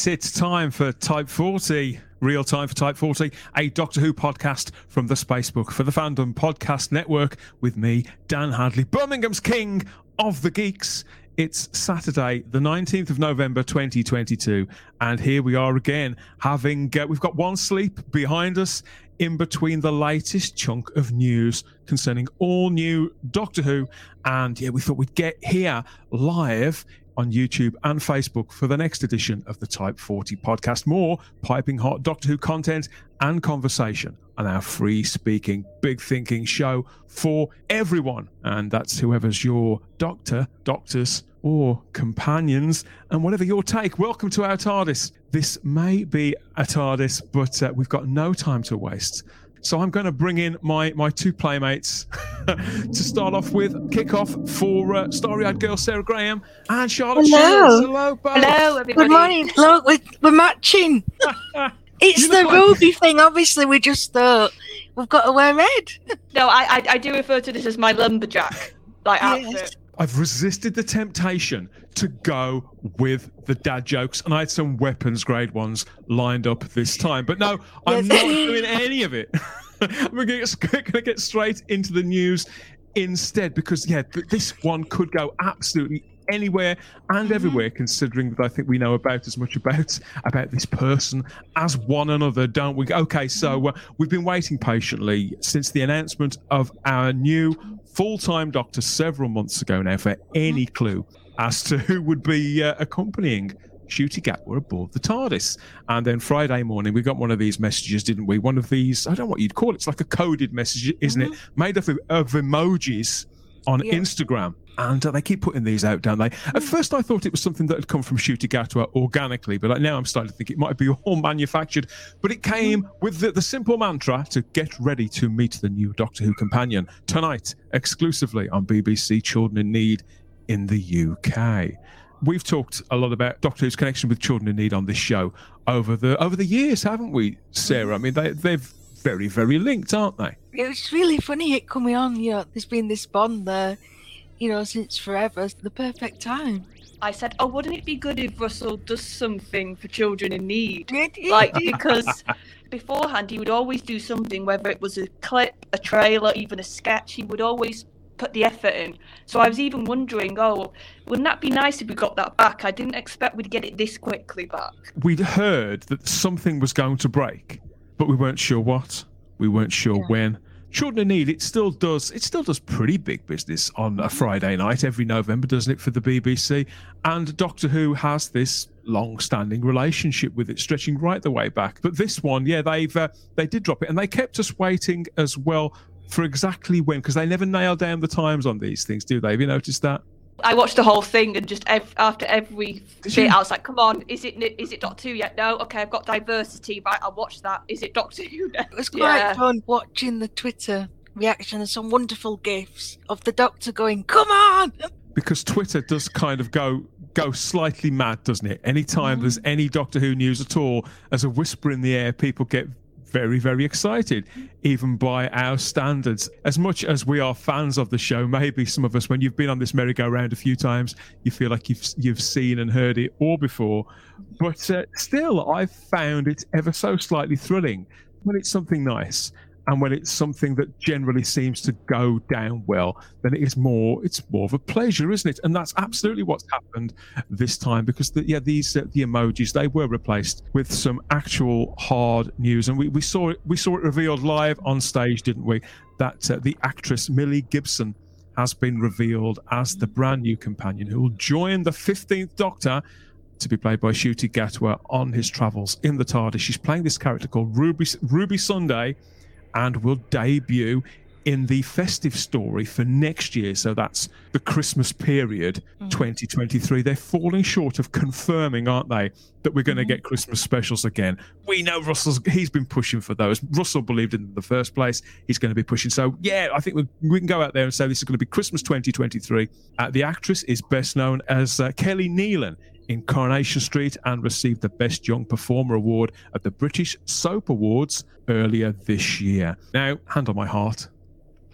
Yes, it's time for Type 40. Real time for Type 40, a Doctor Who podcast from the Spacebook for the Fandom Podcast Network with me, Dan Hadley, Birmingham's King of the Geeks. It's Saturday, the 19th of November 2022, and here we are again, having uh, we've got one sleep behind us in between the latest chunk of news concerning all new Doctor Who. And yeah, we thought we'd get here live on YouTube and Facebook for the next edition of the Type 40 podcast. More piping hot Doctor Who content and conversation on our free speaking, big thinking show for everyone. And that's whoever's your doctor, doctors, or companions, and whatever your take. Welcome to our TARDIS. This may be a TARDIS, but uh, we've got no time to waste. So I'm going to bring in my my two playmates to start off with. Kickoff for uh, starry-eyed girl Sarah Graham and Charlotte Hello. Shields. Hello, both. Hello, everybody. Good morning. Look, we're, we're matching. It's You the look like- Ruby thing. Obviously, we just thought we've got to wear red. No, I, I I do refer to this as my lumberjack like Yes. I've resisted the temptation to go with the dad jokes, and I had some weapons grade ones lined up this time. But no, I'm not doing any of it. I'm going to get straight into the news instead because, yeah, th- this one could go absolutely anywhere and everywhere considering that I think we know about as much about about this person as one another don't we okay so uh, we've been waiting patiently since the announcement of our new full-time doctor several months ago now for any clue as to who would be uh, accompanying Ncuti Gatwa aboard the TARDIS. And then Friday morning, we got one of these messages, didn't we? One of these, I don't know what you'd call it. It's like a coded message, isn't it? Made up of, of emojis on Yeah. Instagram. And uh, they keep putting these out, don't they? At first, I thought it was something that had come from Ncuti Gatwa organically, but like, now I'm starting to think it might be all manufactured. But it came with the, the simple mantra to get ready to meet the new Doctor Who companion tonight, exclusively on BBC Children in Need in the UK. We've talked a lot about Doctor Who's connection with children in need on this show over the over the years, haven't we, Sarah? I mean, they, they're very, very linked, aren't they? It's really funny it coming on. You know, there's been this bond there, you know, since forever. It's the perfect time. I said, oh, wouldn't it be good if Russell does something for children in need? Like, Like because beforehand he would always do something, whether it was a clip, a trailer, even a sketch. He would always put the effort in. So I was even wondering, oh, wouldn't that be nice if we got that back? I didn't expect we'd get it this quickly back. We'd heard that something was going to break, but we weren't sure what. We weren't sure Yeah. when. Children in Need, it still does. It still does pretty big business on a Friday night every November, doesn't it, for the BBC? And Doctor Who has this long-standing relationship with it, stretching right the way back. But this one, yeah, they've uh, they did drop it, and they kept us waiting as well for exactly when, because they never nail down the times on these things, do they? Have you noticed that? I watched the whole thing and just ev- after every Did bit, you? I was like, "Come on, is it is it Doctor Who yet? No, okay, I've got diversity. Right, I'll watch that. Is it Doctor Who now? It was quite Yeah. fun watching the Twitter reaction and some wonderful gifs of the Doctor going, "Come on!" because Twitter does kind of go go slightly mad, doesn't it? Anytime mm. there's any Doctor Who news at all, as a whisper in the air, people get very, very excited, even by our standards. As much as we are fans of the show, maybe some of us, when you've been on this merry-go-round a few times, you feel like you've you've seen and heard it all before. But uh, still, I've found it ever so slightly thrilling when it's something nice and when it's something that generally seems to go down well, then it is more it's more of a pleasure, isn't it? And that's absolutely what's happened this time because the, yeah, these uh, the emojis they were replaced with some actual hard news, and we, we saw it we saw it revealed live on stage, didn't we? That uh, the actress Millie Gibson has been revealed as the brand new companion who will join the 15th Doctor to be played by Ncuti Gatwa on his travels in the TARDIS. She's playing this character called Ruby Ruby Sunday, and will debut in the festive story for next year. So that's the Christmas period, 2023. They're falling short of confirming, aren't they, that we're going to get Christmas specials again. We know Russell's he's been pushing for those. Russell believed in the first place. He's going to be pushing. So yeah, I think we, we can go out there and say this is going to be Christmas 2023. Uh, the actress is best known as uh, Kelly Neelan in Coronation Street and received the Best Young Performer Award at the British Soap Awards earlier this year. Now, hand on my heart,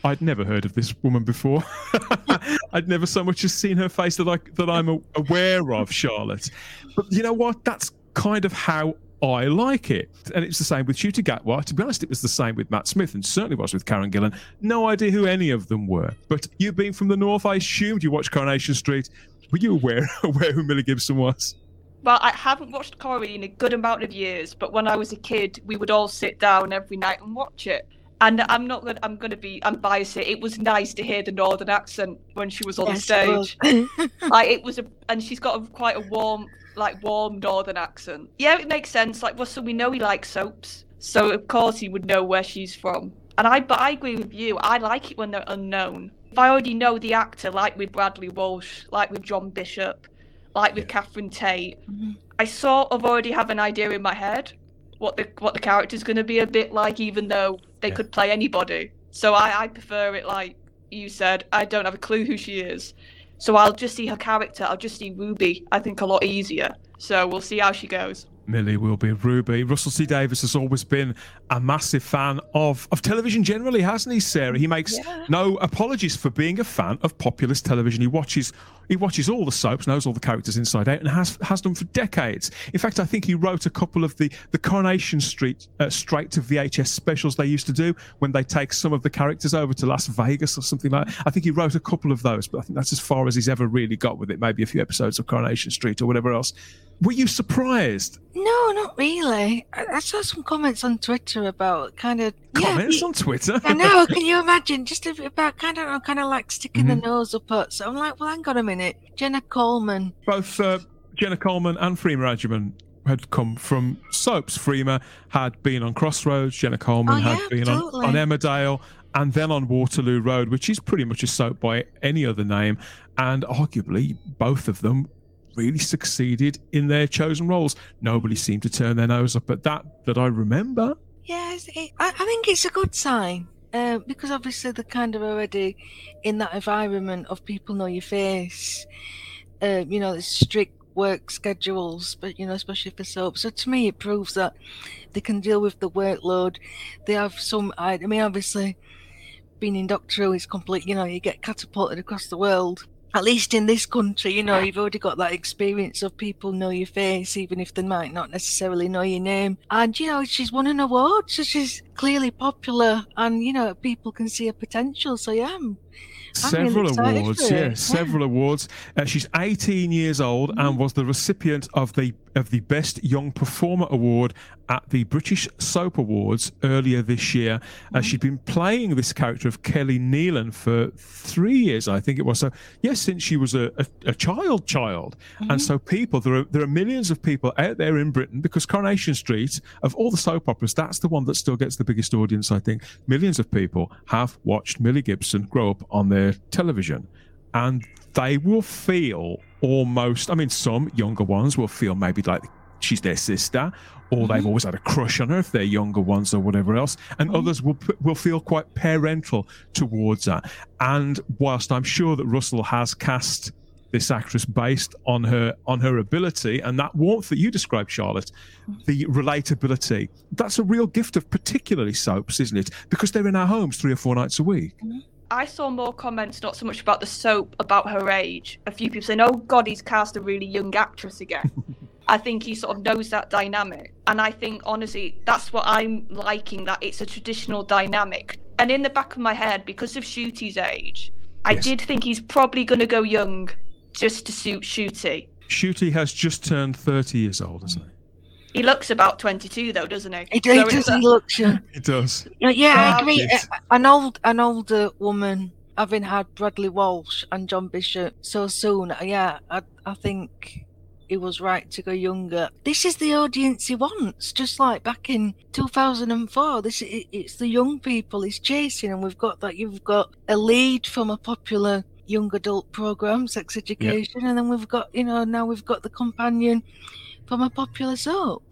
I'd never heard of this woman before. I'd never so much as seen her face that I that I'm aware of, Charlotte. But you know what? That's kind of how I like it. And it's the same with Ncuti Gatwa. To be honest, it was the same with Matt Smith and certainly was with Karen Gillan. No idea who any of them were. But you being from the north, I assumed you watched Coronation Street. Were you aware, aware who Millie Gibson was? Well, I haven't watched Corrie in a good amount of years, but when I was a kid, we would all sit down every night and watch it. And I'm not gonna. I'm gonna be. I'm biased. It was nice to hear the northern accent when she was on Yes, the stage. was. like it was a, and she's got a, quite a warm, like warm northern accent. Yeah, it makes sense. Like Russell, we know he likes soaps, so of course he would know where she's from. And I, but I agree with you. I like it when they're unknown. If I already know the actor, like with Bradley Walsh, like with John Bishop, like with Catherine Tate, Mhm. I sort of already have an idea in my head what the what the character's going to be a bit like, even though they Yeah. could play anybody. So I, I prefer it like you said. I don't have a clue who she is, so I'll just see her character. I'll just see Ruby. I think a lot easier. So we'll see how she goes. Millie will be Ruby. Russell T Davies has always been a massive fan of, of television generally, hasn't he, Sarah? He makes Yeah. no apologies for being a fan of populist television. He watches he watches all the soaps, knows all the characters inside out, and has has done for decades. In fact, I think he wrote a couple of the the Coronation Street uh, straight to VHS specials they used to do when they take some of the characters over to Las Vegas or something like. that. I think he wrote a couple of those, but I think that's as far as he's ever really got with it. Maybe a few episodes of Coronation Street or whatever else. Were you surprised? No, not really. I, I saw some comments on Twitter about kind of Comments pe- on Twitter? I know. Can you imagine? Just a bit about kind of, kind of like sticking Mm-hmm. the nose up at. So I'm like, well, hang on a minute. Jenna Coleman. both uh, Jenna Coleman and Freema Agyeman had come from soaps. Freema had been on Crossroads, Jenna Coleman Oh, had yeah, been on, totally. on Emmerdale, and then on Waterloo Road, which is pretty much a soap by any other name. And arguably, both of them really succeeded in their chosen roles. Nobody seemed to turn their nose up at that that I remember. Yes, it, I, I think it's a good sign uh, because obviously they're kind of already in that environment of people know your face. Uh, you know, there's strict work schedules, but you know, especially for soap. So to me, it proves that they can deal with the workload. They have some. I, I mean, obviously, being in Doctor Who is complete. You know, you get catapulted across the world. At least in this country, you know, you've already got that experience of people know your face, even if they might not necessarily know your name. And, you know, she's won an award, so she's clearly popular, and, you know, people can see her potential. So, yeah, I'm, I'm really several awards, yeah, several awards. Uh, she's 18 years old and was the recipient of the of the Best Young Performer Award at the British Soap Awards earlier this year. Uh, she'd been playing this character of Kelly Neelan for three years, I think it was. So yes, since she was a, a, a child, child, and so people there are there are millions of people out there in Britain because Coronation Street of all the soap operas, that's the one that still gets the biggest audience. I think millions of people have watched Millie Gibson grow up on their television, and they will feel almost. I mean, some younger ones will feel maybe like she's their sister, or they've mm-hmm. always had a crush on her if they're younger ones or whatever else, and mm-hmm. others will will feel quite parental towards her. And whilst I'm sure that Russell has cast this actress based on her on her ability and that warmth that you described, Charlotte, mm-hmm. the relatability. That's a real gift of particularly soaps, isn't it? Because they're in our homes three or four nights a week. I saw more comments, not so much about the soap, about her age. A few people saying, "Oh God, he's cast a really young actress again." I think he sort of knows that dynamic, and I think honestly, that's what I'm liking. That it's a traditional dynamic, and in the back of my head, because of Ncuti's age, I Yes. did think he's probably going to go young, just to suit Ncuti. Ncuti has just turned 30 years old, isn't he? He looks about 22, though, doesn't he? He, So he it's does. a- He looks young. He does. Yeah, yeah, I agree. Yes. Uh, An old, an older woman having had Bradley Walsh and John Bishop so soon. uh, Yeah, I, I think he was right to go younger. This is the audience he wants, just like back in 2004. This it, it's the young people he's chasing, and we've got that. You've got a lead from a popular young adult program, Sex Education, and then we've got you know now we've got the companion from a popular soap.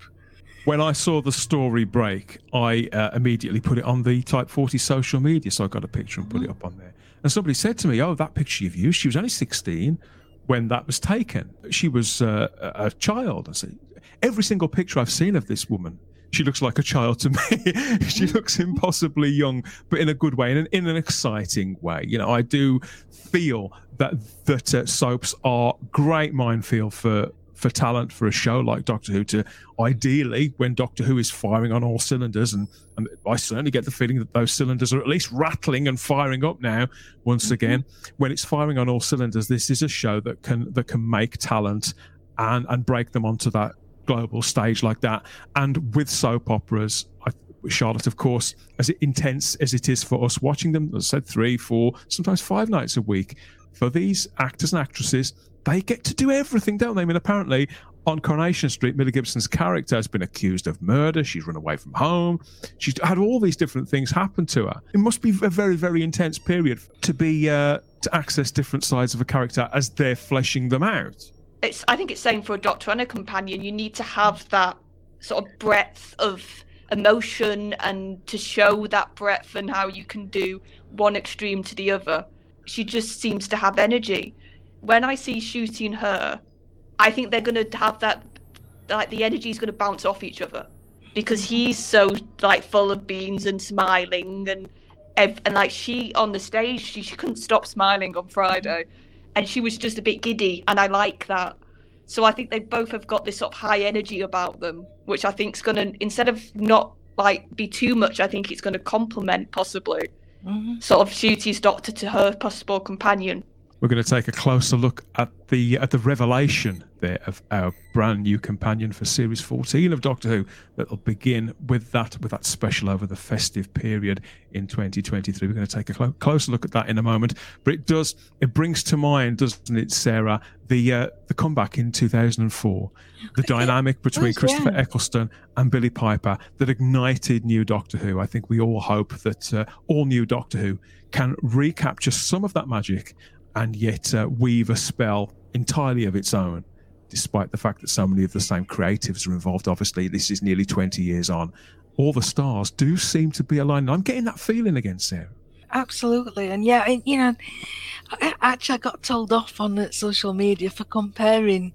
When I saw the story break, I uh, immediately put it on the Type 40 social media. So I got a picture and put it up on there. And somebody said to me, Oh, that picture you've used, she was only 16 when that was taken. She was uh, a a child. I said, Every single picture I've seen of this woman, she looks like a child to me. she looks impossibly young, but in a good way, in an, in an exciting way. You know, I do feel that that uh, soaps are great minefield for for talent for a show like Doctor Who to ideally, when Doctor Who is firing on all cylinders, and, and I certainly get the feeling that those cylinders are at least rattling and firing up now. Once mm-hmm. again, when it's firing on all cylinders, this is a show that can that can make talent and and break them onto that global stage like that. And with soap operas, I, Charlotte, of course, as intense as it is for us watching them, as I said, three, four, sometimes five nights a week, for these actors and actresses, they get to do everything, don't they? I mean, apparently on Coronation Street, Millie Gibson's character has been accused of murder. She's run away from home. She's had all these different things happen to her. It must be a very, very intense period to be uh, to access different sides of a character as they're fleshing them out. It's. I think it's same for a doctor and a companion. You need to have that sort of breadth of emotion and to show that breadth and how you can do one extreme to the other. She just seems to have energy when I see shooting her, I think they're gonna have that like the energy is gonna bounce off each other because he's so like full of beans and smiling and and like she on the stage she, she couldn't stop smiling on Friday and she was just a bit giddy and I like that. So I think they both have got this sort of high energy about them, which I think is gonna instead of not like be too much, I think it's gonna complement possibly. Mm-hmm. Sort of Ncuti's doctor to her possible companion we're going to take a closer look at the at the revelation there of our brand new companion for series 14 of Doctor Who that'll begin with that with that special over the festive period in 2023 we're going to take a cl- closer look at that in a moment but it does it brings to mind doesn't it Sarah the uh, the comeback in 2004 the dynamic between Christopher yeah. Eccleston and Billie Piper that ignited new Doctor Who. I think we all hope that uh, all new Doctor Who can recapture some of that magic and yet uh, weave a spell entirely of its own, despite the fact that so many of the same creatives are involved. Obviously, this is nearly 20 years on. All the stars do seem to be aligned. I'm getting that feeling again, Sarah. Absolutely. And yeah, you know, I actually I got told off on social media for comparing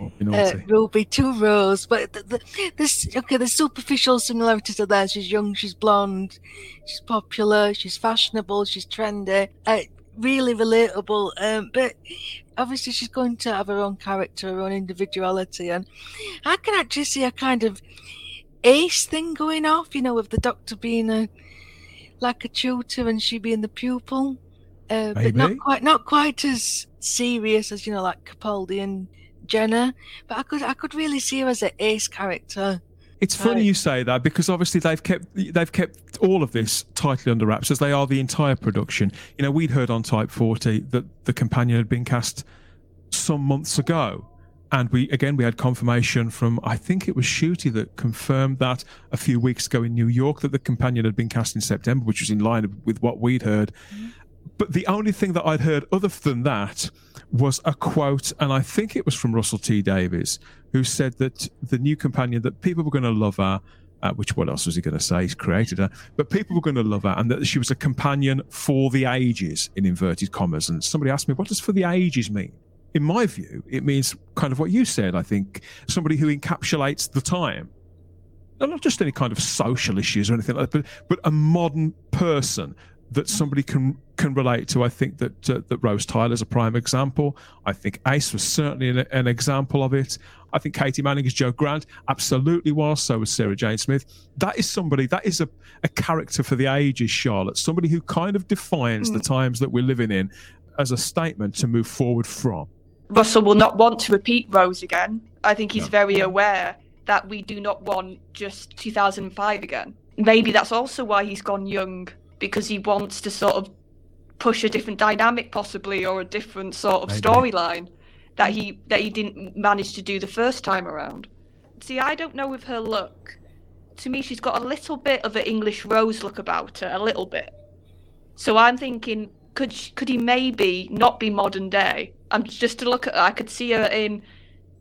oh, uh, Ruby to Rose, but the, the, this okay, the superficial similarities are there. She's young, she's blonde, she's popular, she's fashionable, she's trendy. Uh, really relatable. Um, but obviously, she's going to have her own character, her own individuality, and I can actually see a kind of ace thing going off. You know, with the doctor being a like a tutor and she being the pupil, uh, but not quite not quite as serious as you know, like Capaldi and Jenna. But I could I could really see her as an ace character. It's funny you say that because obviously they've kept they've kept all of this tightly under wraps as they are the entire production. You know, we'd heard on Type 40 that the companion had been cast some months ago. And we again we had confirmation from I think it was Ncuti that confirmed that a few weeks ago in New York that the companion had been cast in September, which was in line with what we'd heard. Mm-hmm. But the only thing that I'd heard other than that was a quote, and I think it was from Russell T Davies, who said that the new companion that people were going to love her. Uh, which what else was he going to say? He's created her, but people were going to love her, and that she was a companion for the ages in inverted commas. And somebody asked me, "What does for the ages mean?" In my view, it means kind of what you said. I think somebody who encapsulates the time, not just any kind of social issues or anything like that, but but a modern person that somebody can can relate to. I think that uh, that Rose Tyler's a prime example. I think Ace was certainly an, an, example of it. I think Katy Manning is Jo Grant, absolutely was. So was Sarah Jane Smith. That is somebody. That is a, a character for the ages. Charlotte, somebody who kind of defines mm. the times that we're living in as a statement to move forward from. Russell will not want to repeat Rose again. I think he's no. very aware that we do not want just 2005 again. Maybe that's also why he's gone young because he wants to sort of push a different dynamic possibly or a different sort of storyline that he that he didn't manage to do the first time around. See, I don't know with her look. To me, she's got a little bit of an English rose look about her, a little bit. So I'm thinking, could she, could he maybe not be modern day? I'm just to look at her, I could see her in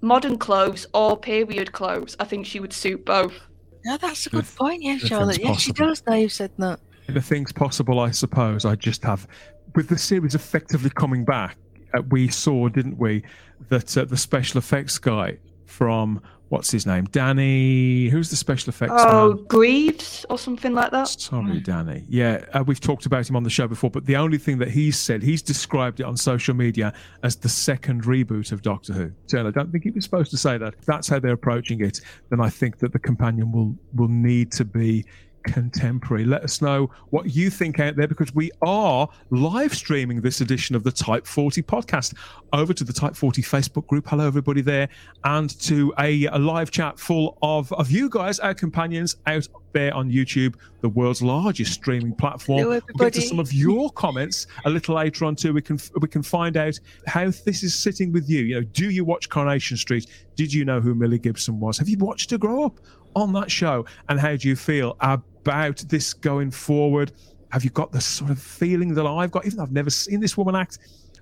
modern clothes or period clothes. I think she would suit both. Yeah, that's a good point. Yeah, Charlotte. Yeah, she does. Now you've said that the things possible, I suppose. I just have, with the series effectively coming back, uh, we saw, didn't we, that uh, the special effects guy from what's his name? Danny. Who's the special effects Oh, man? Greaves or something like that. Sorry, Danny. Yeah, uh, we've talked about him on the show before, but the only thing that he's said, he's described it on social media as the second reboot of Doctor Who. So I don't think he was supposed to say that. If that's how they're approaching it, then I think that the companion will will need to be contemporary. Let us know what you think out there because we are live streaming this edition of the Type 40 podcast over to the Type 40 Facebook group. Hello, everybody there, and to a, a live chat full of, of you guys, our companions out there on YouTube, the world's largest streaming platform. Hello, We'll get to some of your comments a little later on too. We can we can find out how this is sitting with you. You know, do you watch Coronation Street? Did you know who Millie Gibson was? Have you watched her grow up on that show? And how do you feel about this going forward? Have you got the sort of feeling that I've got, even though I've never seen this woman act,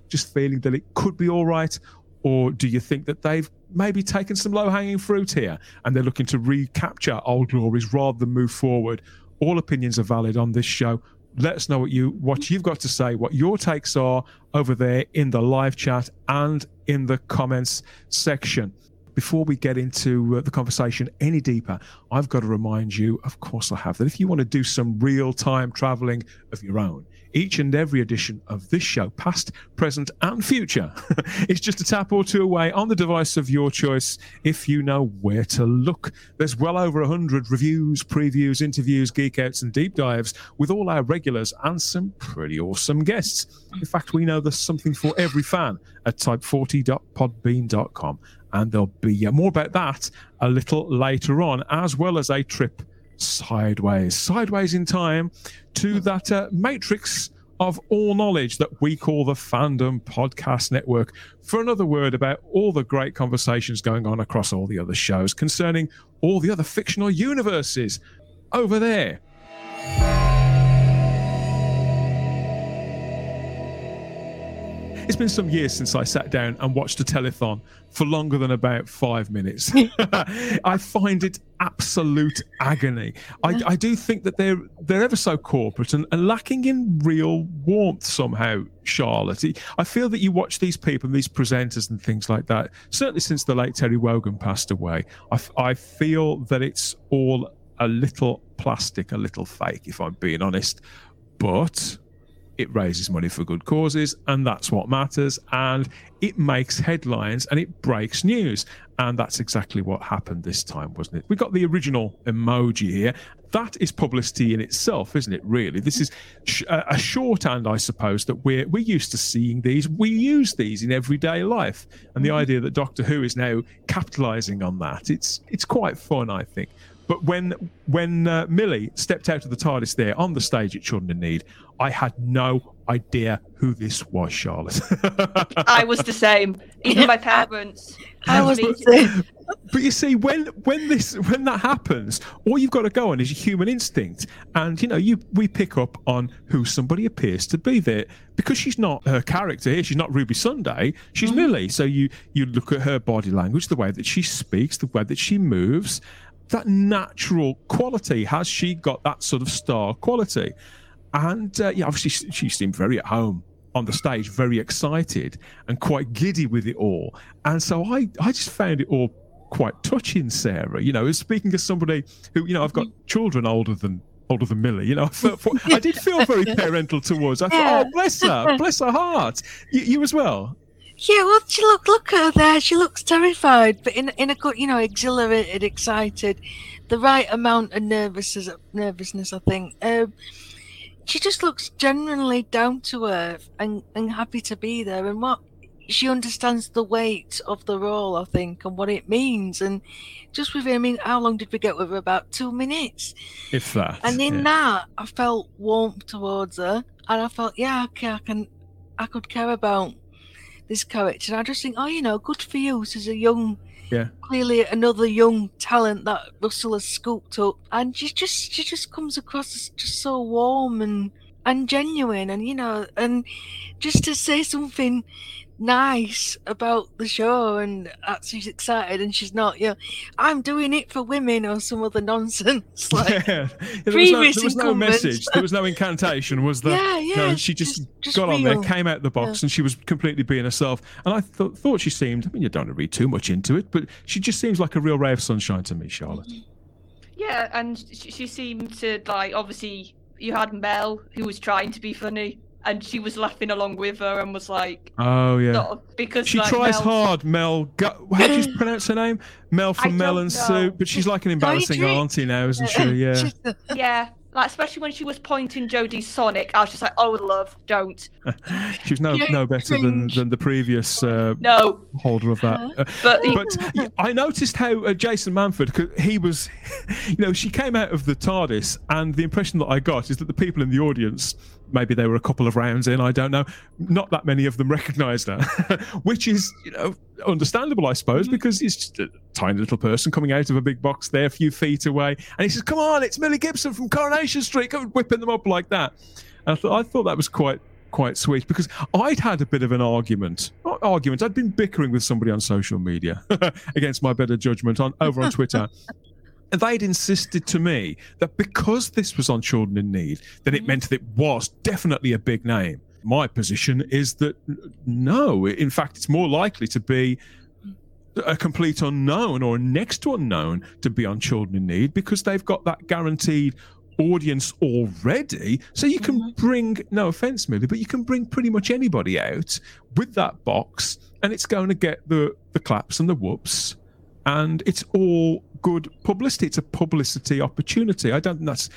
just feeling that it could be all right? Or do you think that they've maybe taken some low hanging fruit here and they're looking to recapture old glories rather than move forward? All opinions are valid on this show. Let us know what you what you've got to say, what your takes are over there in the live chat and in the comments section. Before we get into uh, the conversation any deeper, I've got to remind you, of course I have, that if you want to do some real time traveling of your own, each and every edition of this show, past, present, and future, is just a tap or two away on the device of your choice if you know where to look. There's well over 100 reviews, previews, interviews, geek outs, and deep dives with all our regulars and some pretty awesome guests. In fact, we know there's something for every fan at type40.podbean.com. And there'll be more about that a little later on, as well as a trip sideways, sideways in time to that uh, matrix of all knowledge that we call the Fandom Podcast Network for another word about all the great conversations going on across all the other shows concerning all the other fictional universes over there. It's been some years since I sat down and watched a telethon for longer than about five minutes. I find it absolute agony. I, I do think that they're they're ever so corporate and, and lacking in real warmth somehow. Charlotte, I feel that you watch these people and these presenters and things like that. Certainly since the late Terry Wogan passed away, I feel that it's all a little plastic, a little fake, if I'm being honest. But it raises money for good causes, and that's what matters. And it makes headlines and it breaks news. And that's exactly what happened this time, wasn't it? We got the original emoji here. That is publicity in itself, isn't it? Really, this is sh- a shorthand, I suppose, that we're we're used to seeing these. We use these in everyday life, and the mm-hmm. idea that Doctor Who is now capitalising on that, it's it's quite fun, I think. But when when uh, Millie stepped out of the TARDIS there on the stage at Children in Need, I had no idea who this was, Charlotte. I was the same. Even my parents. I was me- the same. but you see, when when this when that happens, all you've got to go on is your human instinct, and you know you we pick up on who somebody appears to be there because she's not her character here. She's not Ruby Sunday. She's Millie. So you you look at her body language, the way that she speaks, the way that she moves. That natural quality has she got that sort of star quality, and uh, yeah, obviously she- seemed very at home on the stage, very excited and quite giddy with it all. And so I, I just found it all quite touching, Sarah. You know, speaking as somebody who, you know, I've got children older than older than Millie. You know, I, felt, I did feel very parental towards. I thought, oh, bless her, bless her heart. You, you as well. Yeah, well, she look look at her there. She looks terrified, but in in a good, you know, exhilarated, excited, the right amount of nervousness. Nervousness, I think. Um, she just looks genuinely down to earth and and happy to be there, and what she understands the weight of the role, I think, and what it means. And just with her, I mean, how long did we get with her? About two minutes. If that. And in yeah. that, I felt warmth towards her, and I felt, yeah, okay, I can, I could care about this character. And I just think, oh, you know, good for you. She's a young, Yeah. clearly another young talent that Russell has scooped up, and she just, she just comes across as just so warm and and genuine, and you know, and just to say something nice about the show and uh, she's excited and she's not. You know, I'm doing it for women or some other nonsense. Like yeah. There was, no, there was no message. There was no incantation. Was there? Yeah, yeah, No, she just, just- just got on there, came out the box, and she was completely being herself. And I th- thought she seemed. I mean, you don't want to read too much into it, but she just seems like a real ray of sunshine to me, Charlotte. Yeah, and she, she seemed to like obviously you had Mel who was trying to be funny, and she was laughing along with her and was like, Oh yeah. sort of, because She like, tries Mel's- hard, Mel. Go, how do you pronounce her name? Mel from Mel and know. Soup, but she's like an embarrassing auntie now, isn't she? Yeah. Yeah, like especially when she was pointing Jodie's Sonic, I was just like, oh love, don't. she was no Yeah, no better than, cringe. than the previous uh, No, holder of that. Uh, but the, but y- I noticed how uh, Jason Manford, 'cause he was, you know, she came out of the TARDIS, and the impression that I got is that the people in the audience, maybe they were a couple of rounds in, I don't know, not that many of them recognised her, which is, you know, understandable, I suppose, mm-hmm. because it's just a tiny little person coming out of a big box there, a few feet away, and he says, "Come on, it's Millie Gibson from Coronation Street," come whipping them up like that. And I thought, I thought that was quite quite sweet because I'd had a bit of an argument. Not argument. I'd been bickering with somebody on social media against my better judgment on over on Twitter. And they'd insisted to me that because this was on Children in Need, then it mm-hmm. meant that it was definitely a big name. My position is that no, in fact, it's more likely to be a complete unknown or next to unknown to be on Children in Need because they've got that guaranteed audience already. So you can mm-hmm. bring, no offense, Millie, but you can bring pretty much anybody out with that box and it's going to get the, the claps and the whoops. And it's all good publicity. It's a publicity opportunity. I don't think that's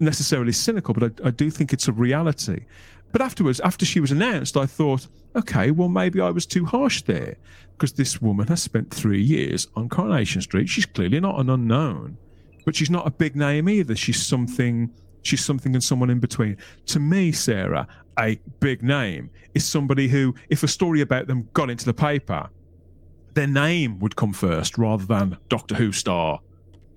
necessarily cynical, but I, I do think it's a reality. But afterwards, after she was announced, I thought, okay, well, maybe I was too harsh there because this woman has spent three years on Coronation Street. She's clearly not an unknown, but she's not a big name either. She's something. She's something and someone in between. To me, Sarah, a big name is somebody who, if a story about them got into the paper, their name would come first rather than Doctor Who star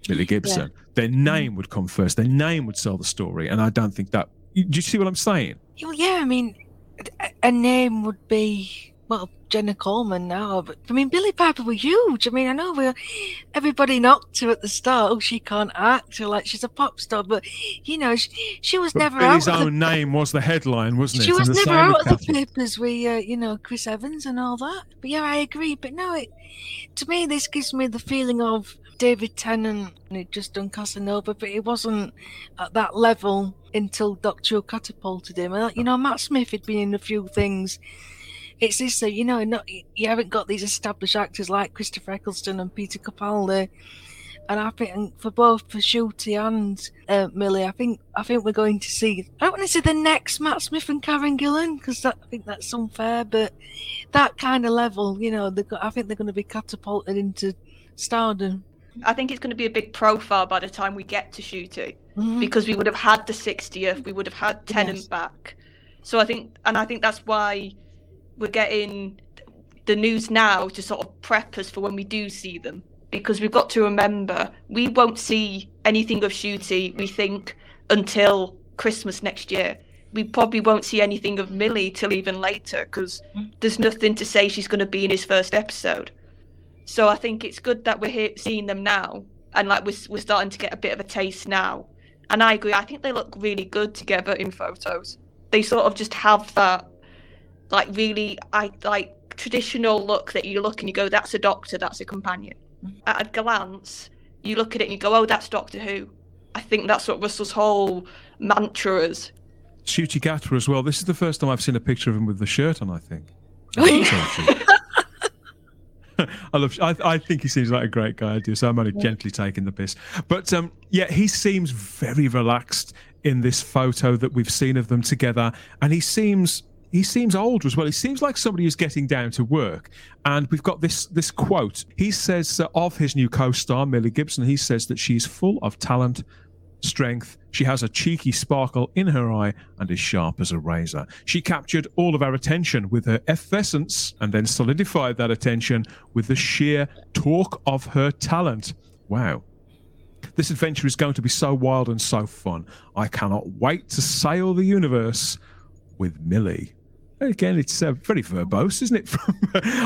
Millie Gibson. Their mm-hmm. name would come first. Their name would sell the story, and I don't think that. Do you see what I'm saying? Well, yeah, I mean, a, a name would be well Jenna Coleman now, but I mean Billie Piper were huge. I mean, I know we everybody knocked her at the start. Oh, she can't act, or like she's a pop star, but you know, she, she was But never Billie's out. Of the, own name was the headline, wasn't it? she was And never out of the papers with uh, you know Chris Evans and all that. But yeah, I agree. But no, it to me this gives me the feeling of David Tennant and he'd just done Casanova, but it wasn't at that level until Doctor Who catapulted him. And you know, Matt Smith had been in a few things. It's this, so you know, not you haven't got these established actors like Christopher Eccleston and Peter Capaldi. And I think for both for Ncuti and uh, Millie, I think I think we're going to see. I don't want to see the next Matt Smith and Karen Gillan because I think that's unfair, but that kind of level, you know, I think they're going to be catapulted into stardom. I think it's going to be a big profile by the time we get to Ncuti Mhm. because we would have had the 60th, we would have had Tennant Yes. back. So I think, and I think that's why we're getting the news now to sort of prep us for when we do see them. Because we've got to remember, we won't see anything of Ncuti, we think, until Christmas next year. We probably won't see anything of Millie till even later because there's nothing to say she's going to be in his first episode. So I think it's good that we're here seeing them now, and like we're we're starting to get a bit of a taste now. And I agree. I think they look really good together in photos. They sort of just have that, like really, I like traditional look that you look and you go, "That's a doctor. That's a companion." At a glance, you look at it and you go, "Oh, that's Doctor Who." I think that's what Russell's whole mantra is. Ncuti Gatwa as well. This is the first time I've seen a picture of him with the shirt on. I think. Oh. I love. I, I think he seems like a great guy. I do. So I'm only gently taking the piss. But um, yeah, he seems very relaxed in this photo that we've seen of them together, and he seems he seems older as well. He seems like somebody who's getting down to work. And we've got this this quote. He says uh, of his new co-star Millie Gibson. He says that she's full of talent, strength. She has a cheeky sparkle in her eye and is sharp as a razor. She captured all of our attention with her effervescence and then solidified that attention with the sheer talk of her talent. Wow. This adventure is going to be so wild and so fun. I cannot wait to sail the universe with Millie. Again, it's uh, very verbose, isn't it? From,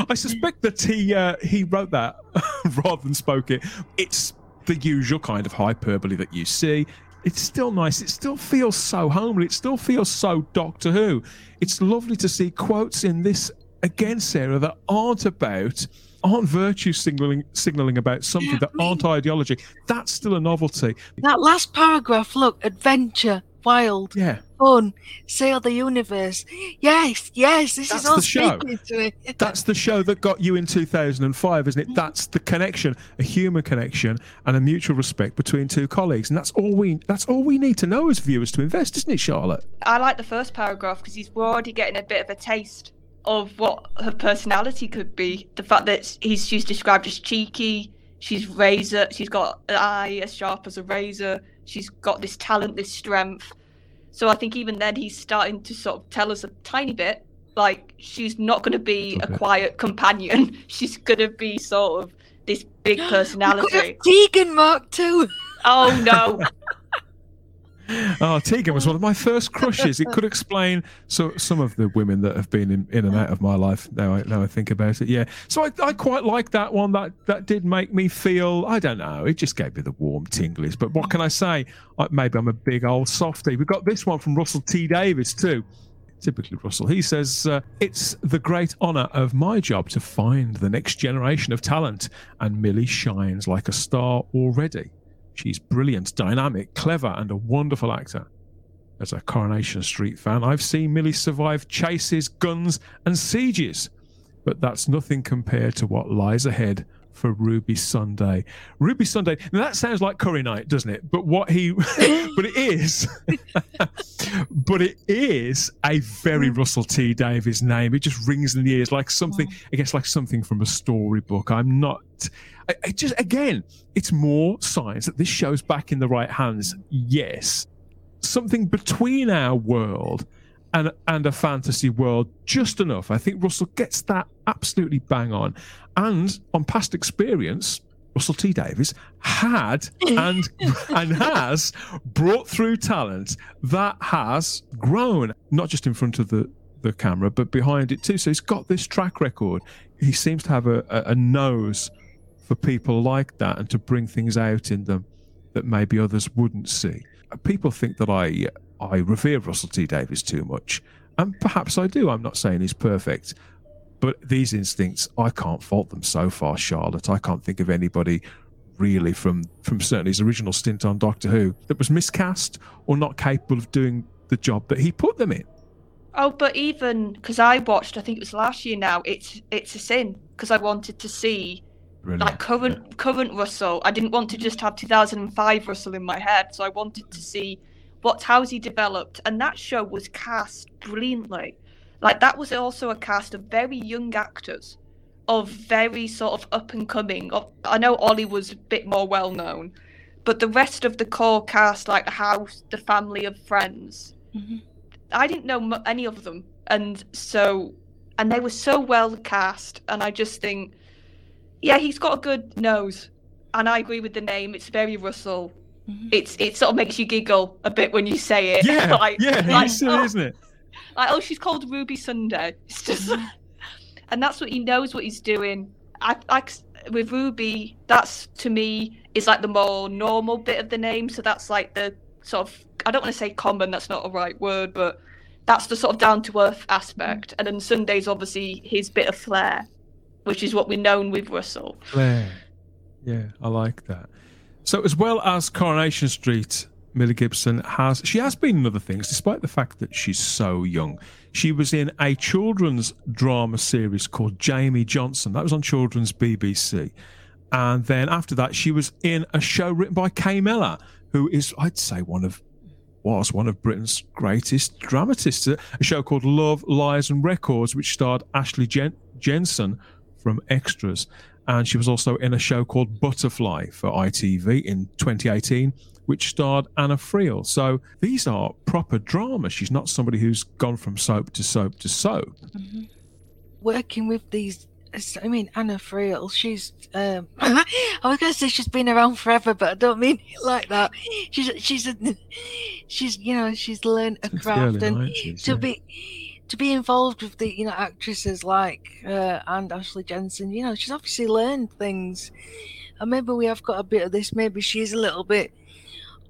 I suspect that he uh, he wrote that rather than spoke it. It's the usual kind of hyperbole that you see. It's still nice. It still feels so homely. It still feels so Doctor Who. It's lovely to see quotes in this again, Sarah, that aren't about aren't virtue signaling signaling about something that aren't ideology. That's still a novelty. That last paragraph, look, adventure, wild, Yeah, fun, sail the universe. Yes, yes, this That's is all the show. speaking to me. that's the show that got you in 2005, isn't it? Mm. That's the connection, a human connection, and a mutual respect between two colleagues, and that's all we that's all we need to know as viewers to invest, isn't it, Charlotte? I like the first paragraph because he's already getting a bit of a taste of what her personality could be. The fact that he's she's described as cheeky, she's razor, she's got an eye as sharp as a razor, she's got this talent, this strength. So I think even then he's starting to sort of tell us a tiny bit. Like she's not going to be a quiet companion. She's going to be sort of this big personality. have Tegan Mark too. oh no! Oh, Tegan was one of my first crushes. It could explain so, some of the women that have been in, in and out of my life. Now I now I think about it, yeah. So I, I quite like that one. That that did make me feel. I don't know. It just gave me the warm tinglies. But what can I say? I, maybe I'm a big old softie. We've got this one from Russell T Davies too. Typically Russell. He says uh, it's the great honour of my job to find the next generation of talent, and Millie shines like a star already. She's brilliant, dynamic, clever, and a wonderful actor. As a Coronation Street fan, I've seen Millie survive chases, guns, and sieges, but that's nothing compared to what lies ahead for Ruby Sunday. Ruby Sunday. Now that sounds like Curry Night, doesn't it? But what he, but it is, but it is a very mm. Russell T Davies name. It just rings in the ears like something. Mm. I guess like something from a storybook. I'm not. I, I just again, it's more signs that this show's back in the right hands. Yes, something between our world and and a fantasy world, just enough. I think Russell gets that absolutely bang on, and on past experience. Russell T Davies had and and has brought through talent that has grown, not just in front of the, the camera, but behind it too. So he's got this track record. He seems to have a, a, a nose for people like that and to bring things out in them that maybe others wouldn't see. People think that I I revere Russell T Davies too much, and perhaps I do. I'm not saying he's perfect, but these instincts I can't fault them so far, Charlotte. I can't think of anybody really from from certainly his original stint on Doctor Who that was miscast or not capable of doing the job that he put them in. Oh, but even because I watched, I think it was last year now. It's it's a sin because I wanted to see Brilliant. like current current Russell. I didn't want to just have 2005 Russell in my head, so I wanted to see what how's he developed. And that show was cast brilliantly. Like that was also a cast of very young actors, of very sort of up and coming. Of, I know Ollie was a bit more well known, but the rest of the core cast, like the house, the family of friends, Mhm. I didn't know any of them, and so and they were so well cast, and I just think, yeah, he's got a good nose, and I agree with the name. It's very Russell. Mhm. It's it sort of makes you giggle a bit when you say it. yeah, like, yeah, like, silly, oh, isn't it? like, oh, she's called Ruby Sunday. It's just, and that's what he knows what he's doing. I, I with Ruby, that's to me is like the more normal bit of the name. So that's like the sort of I don't want to say common. That's not a right word, but that's the sort of down to earth aspect. And then Sunday's obviously his bit of flair, which is what we're known with Russell. Claire. Yeah, I like that. So, as well as Coronation Street, Millie Gibson has she has been in other things, despite the fact that she's so young. She was in a children's drama series called Jamie Johnson. That was on children's BBC. And then after that, she was in a show written by Kay Mellor, who is, I'd say, one of was one of Britain's greatest dramatists. A a show called Love, Lies and Records, which starred Ashley Jen- Jensen from Extras. And she was also in a show called Butterfly for ITV in 2018, which starred Anna Friel. So these are proper dramas. She's not somebody who's gone from soap to soap to soap. Working with these, I mean, Anna Friel, she's, um, I was going to say she's been around forever, but I don't mean it like that. She's, she's, a, she's, you know, she's learned a Since the early craft and 90s, to yeah. be to be involved with the you know actresses like uh, and Ashley Jensen, you know, she's obviously learned things, and maybe we have got a bit of this. Maybe she's a little bit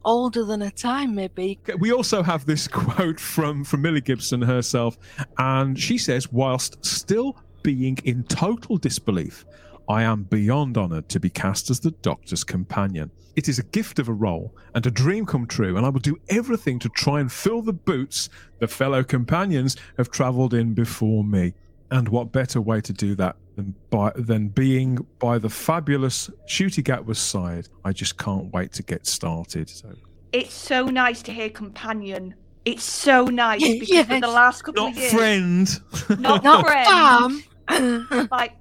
older than her time, maybe. We also have this quote from from Millie Gibson herself, and she says, whilst still being in total disbelief, I am beyond honoured to be cast as the Doctor's companion. It is a gift of a role and a dream come true, and I will do everything to try and fill the boots the fellow companions have travelled in before me. And what better way to do that than by than being by the fabulous Ncuti Gatwa's side? I just can't wait to get started. So It's so nice to hear companion. It's so nice because for the last couple not of years, friend. not, Not friend, Bam. like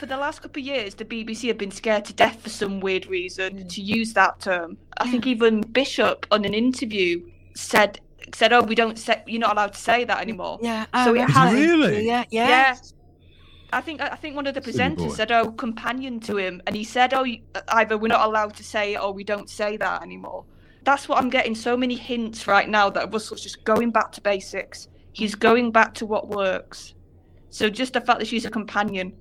for the last couple of years, the BBC have been scared to death for some weird reason mm. to use that term. I think even Bishop on an interview said said, "Oh, we don't say you're not allowed to say that anymore." yeah. So I it has- Really? Yeah. Yeah. Yeah. I think I think one of the presenters said, "Oh, companion to him," and he said, "Oh, either we're not allowed to say it or we don't say that anymore." That's what I'm getting so many hints right now that Russell's just going back to basics. He's going back to what works. So just the fact that she's a companion,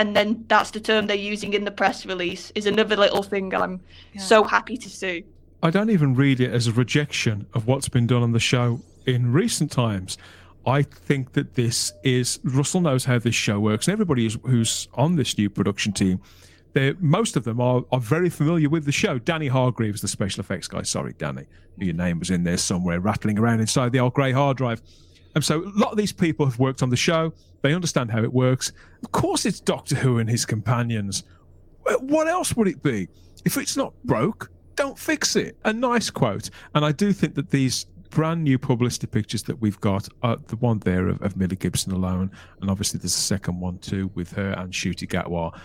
and then that's the term they're using in the press release is another little thing I'm Yeah. so happy to see. I don't even read it as a rejection of what's been done on the show in recent times. I think that this is Russell knows how this show works, and everybody who's, who's on this new production team, they most of them are, are very familiar with the show. Danny Hargreaves, the special effects guy. Sorry, Danny, your name was in there somewhere, rattling around inside the old grey hard drive. And so a lot of these people have worked on the show. They understand how it works. Of course, it's Doctor Who and his companions. Uh, what else would it be? If it's not broke, don't fix it. A nice quote. And I do think that these brand new publicity pictures that we've got, are the one there of, of Millie Gibson alone, and obviously there's a second one too with her and Ncuti Gatwa.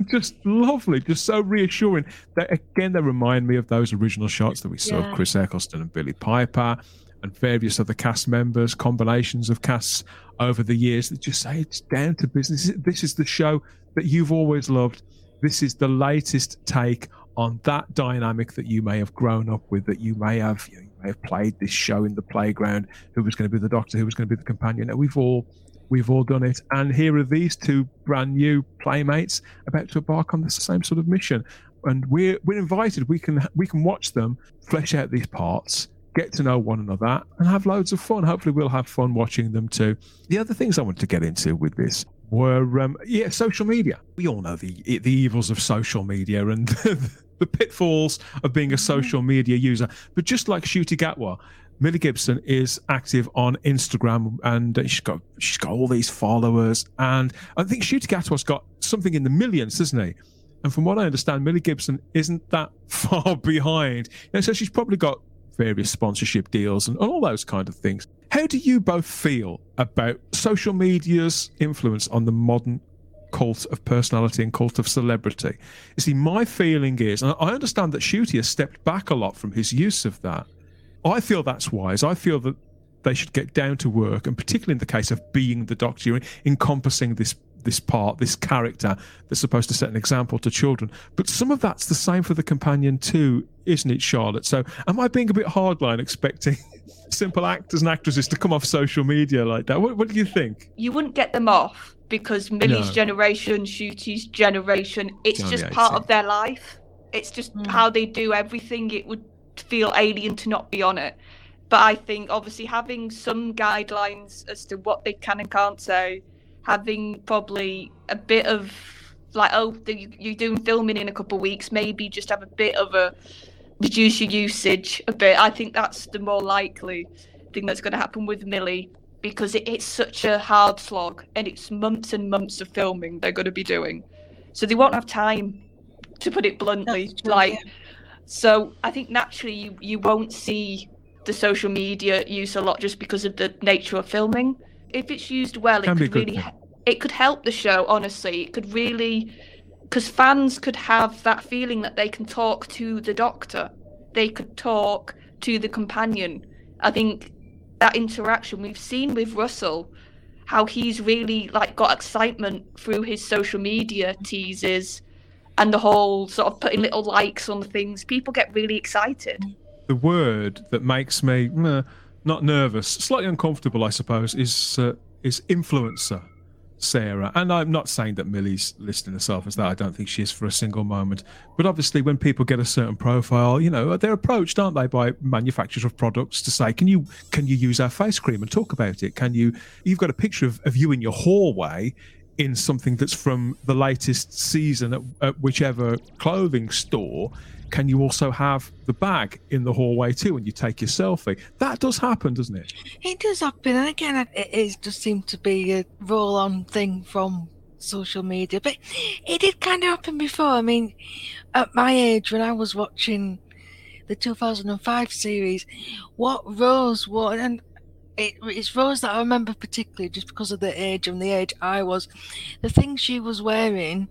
just lovely, just so reassuring. That again, they remind me of those original shots that we saw Yeah. of Chris Eccleston and Billie Piper and various other cast members, combinations of casts over the years that just say it's down to business. This is the show that you've always loved. This is the latest take on that dynamic that you may have grown up with, that you may have you, know, you may have played this show in the playground. Who was going to be the doctor? Who was going to be the companion? And we've all we've all done it. And here are these two brand new playmates about to embark on the same sort of mission. And we're we're invited. We can we can watch them flesh out these parts, get to know one another, and have loads of fun. Hopefully, we'll have fun watching them too. The other things I wanted to get into with this were um, yeah, social media. We all know the the evils of social media and the pitfalls of being a social media user. But just like Ncuti Gatwa, Millie Gibson is active on Instagram and she's got she's got all these followers. And I think Ncuti Gatwa's got something in the millions, doesn't he? And from what I understand, Millie Gibson isn't that far behind. And so she's probably got various sponsorship deals and all those kind of things. How do you both feel about social media's influence on the modern cult of personality and cult of celebrity? You see, my feeling is, and I understand that Ncuti has stepped back a lot from his use of that. I feel that's wise. I feel that they should get down to work, and particularly in the case of being the Doctor, encompassing this this part, this character that's supposed to set an example to children. But some of that's the same for the companion too, isn't it, Charlotte? So am I being a bit hardline expecting simple actors and actresses to come off social media like that? What, what do you think? You wouldn't get them off because Millie's No. generation, Ncuti's generation, it's just yeah, I part of their life. It's just Mm. how they do everything. It would feel alien to not be on it. But I think obviously having some guidelines as to what they can and can't say, having probably a bit of like, oh, the, you're doing filming in a couple of weeks, maybe just have a bit of a reduce your usage a bit. I think that's the more likely thing that's going to happen with Millie because it, it's such a hard slog and it's months and months of filming they're going to be doing. So they won't have time, to put it bluntly. True, like, yeah. so I think naturally you, you won't see the social media use a lot just because of the nature of filming. If it's used well, it a could really thing. it could help the show. Honestly, it could really because fans could have that feeling that they can talk to the doctor, they could talk to the companion. I think that interaction we've seen with Russell, how he's really like got excitement through his social media teases and the whole sort of putting little likes on things. People get really excited. the word that makes me meh, not nervous, slightly uncomfortable, I suppose, is uh, is influencer Sarah. And I'm not saying that Millie's listing herself as that. I don't think she is for a single moment. But obviously, when people get a certain profile, you know, they're approached, aren't they, by manufacturers of products to say, "Can you can you use our face cream and talk about it? Can you? You've got a picture of, of you in your hallway." In something that's from the latest season at, at whichever clothing store, can you also have the bag in the hallway too when you take your selfie? That does happen, doesn't it? It does happen, and again, it is just seemed to be a roll-on thing from social media. But it did kind of happen before. I mean, at my age, when I was watching the 2005 series, what Rose wore, and it, it's Rose that I remember particularly just because of the age and the age I was, the thing she was wearing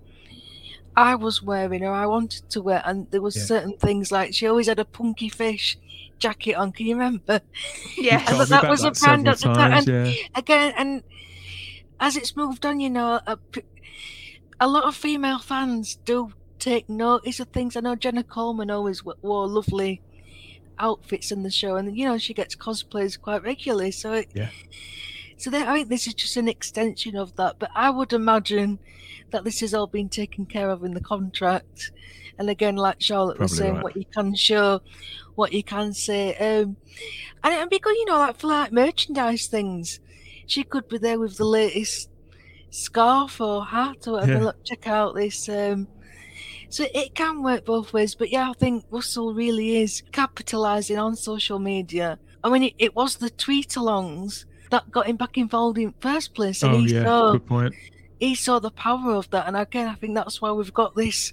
I was wearing or I wanted to wear, and there was yeah. certain things like she always had a punky fish jacket on. Can you remember? Yeah, and that was a brand at the time. And yeah. again, and as it's moved on, you know, a, a, lot of female fans do take notice of things. I know Jenna Coleman always wore lovely outfits in the show, and you know she gets cosplays quite regularly. So it, yeah. So they, I think this is just an extension of that. But I would imagine that this has all been taken care of in the contract. And again, like Charlotte Probably was saying, right. what you can show, what you can say. Um, and it'd be good, you know, like for like merchandise things. She could be there with the latest scarf or hat or whatever. Yeah. Look, check out this. Um, so it can work both ways. But yeah, I think Russell really is capitalizing on social media. I mean, it, it was the tweet alongs that got him back involved in first place. And oh, he yeah, saw, good point. He saw the power of that. And again, I think that's why we've got this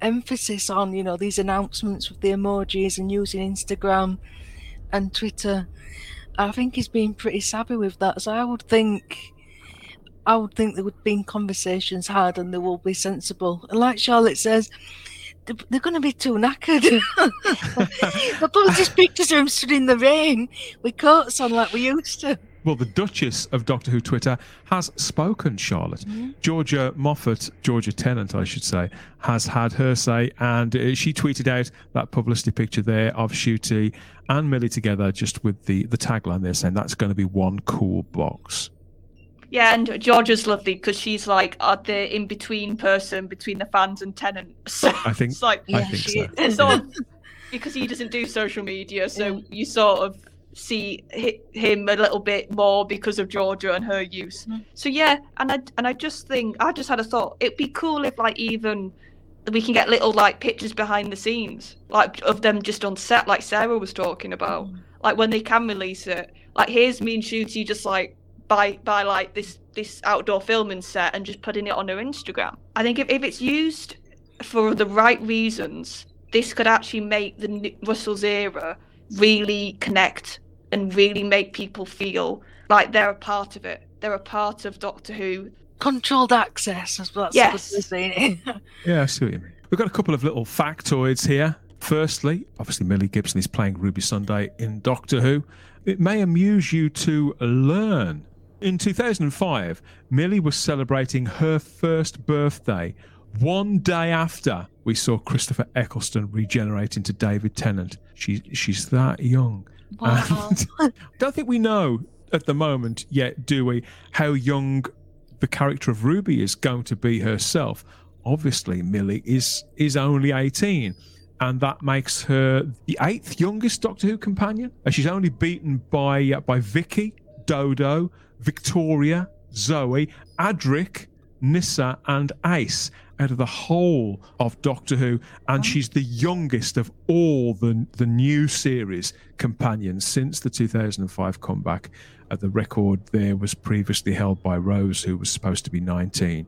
emphasis on, you know, these announcements with the emojis and using Instagram and Twitter. I think he's been pretty savvy with that. So I would think I would think there would be conversations had and they will be sensible. And like Charlotte says, they're going to be too knackered. the will probably just pictures of him stood in the rain with coats on like we used to. Well, the Duchess of Doctor Who Twitter has spoken, Charlotte. Mm-hmm. Georgia Moffett, Georgia Tennant, I should say, has had her say, and uh, she tweeted out that publicity picture there of Ncuti and Millie together, just with the, the tagline there saying that's going to be one cool box. Yeah, and Georgia's lovely because she's like uh, the in between person between the fans and Tennant. So I think, it's like, I think so. sort of, because he doesn't do social media, so yeah. you sort of see him a little bit more because of Georgia and her use. Mm. So yeah, and I and I just think I just had a thought. It'd be cool if like even we can get little like pictures behind the scenes, like of them just on set, like Sarah was talking about. Mm. Like when they can release it. Like here's me and Ncuti just like by by like this this outdoor filming set and just putting it on her Instagram. I think if, if it's used for the right reasons, this could actually make the Russell's era really connect and really make people feel like they're a part of it. They're a part of Doctor Who. Controlled access, as well. Yes. yeah, I see what you mean. We've got a couple of little factoids here. Firstly, obviously, Millie Gibson is playing Ruby Sunday in Doctor Who. It may amuse you to learn in 2005, Millie was celebrating her first birthday one day after we saw Christopher Eccleston regenerate into David Tennant. She, she's that young. Wow. I don't think we know at the moment yet, do we, how young the character of Ruby is going to be herself. Obviously, Millie is is only 18, and that makes her the eighth youngest Doctor Who companion. And she's only beaten by uh, by Vicky, Dodo, Victoria, Zoe, Adric, Nyssa, and Ace out of the whole of Doctor Who, and she's the youngest of all the the new series companions since the 2005 comeback. Uh, the record there was previously held by Rose, who was supposed to be 19.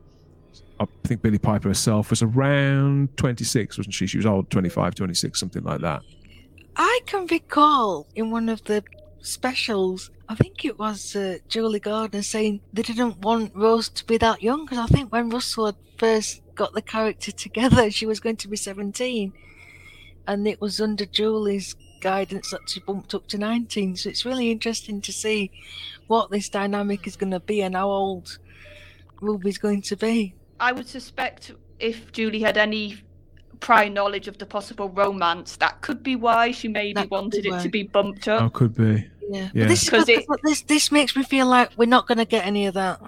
I think Billie Piper herself was around 26, wasn't she? She was old, 25, 26, something like that. I can recall in one of the specials. I think it was uh, Julie Gardner saying they didn't want Rose to be that young because I think when Russell had first got the character together, she was going to be 17. And it was under Julie's guidance that she bumped up to 19. So it's really interesting to see what this dynamic is going to be and how old Ruby's going to be. I would suspect if Julie had any prior knowledge of the possible romance, that could be why she maybe that wanted it to be bumped up. Oh, could be. Yeah, Yeah. but this is 'Cause good, it- this this makes me feel like we're not going to get any of that.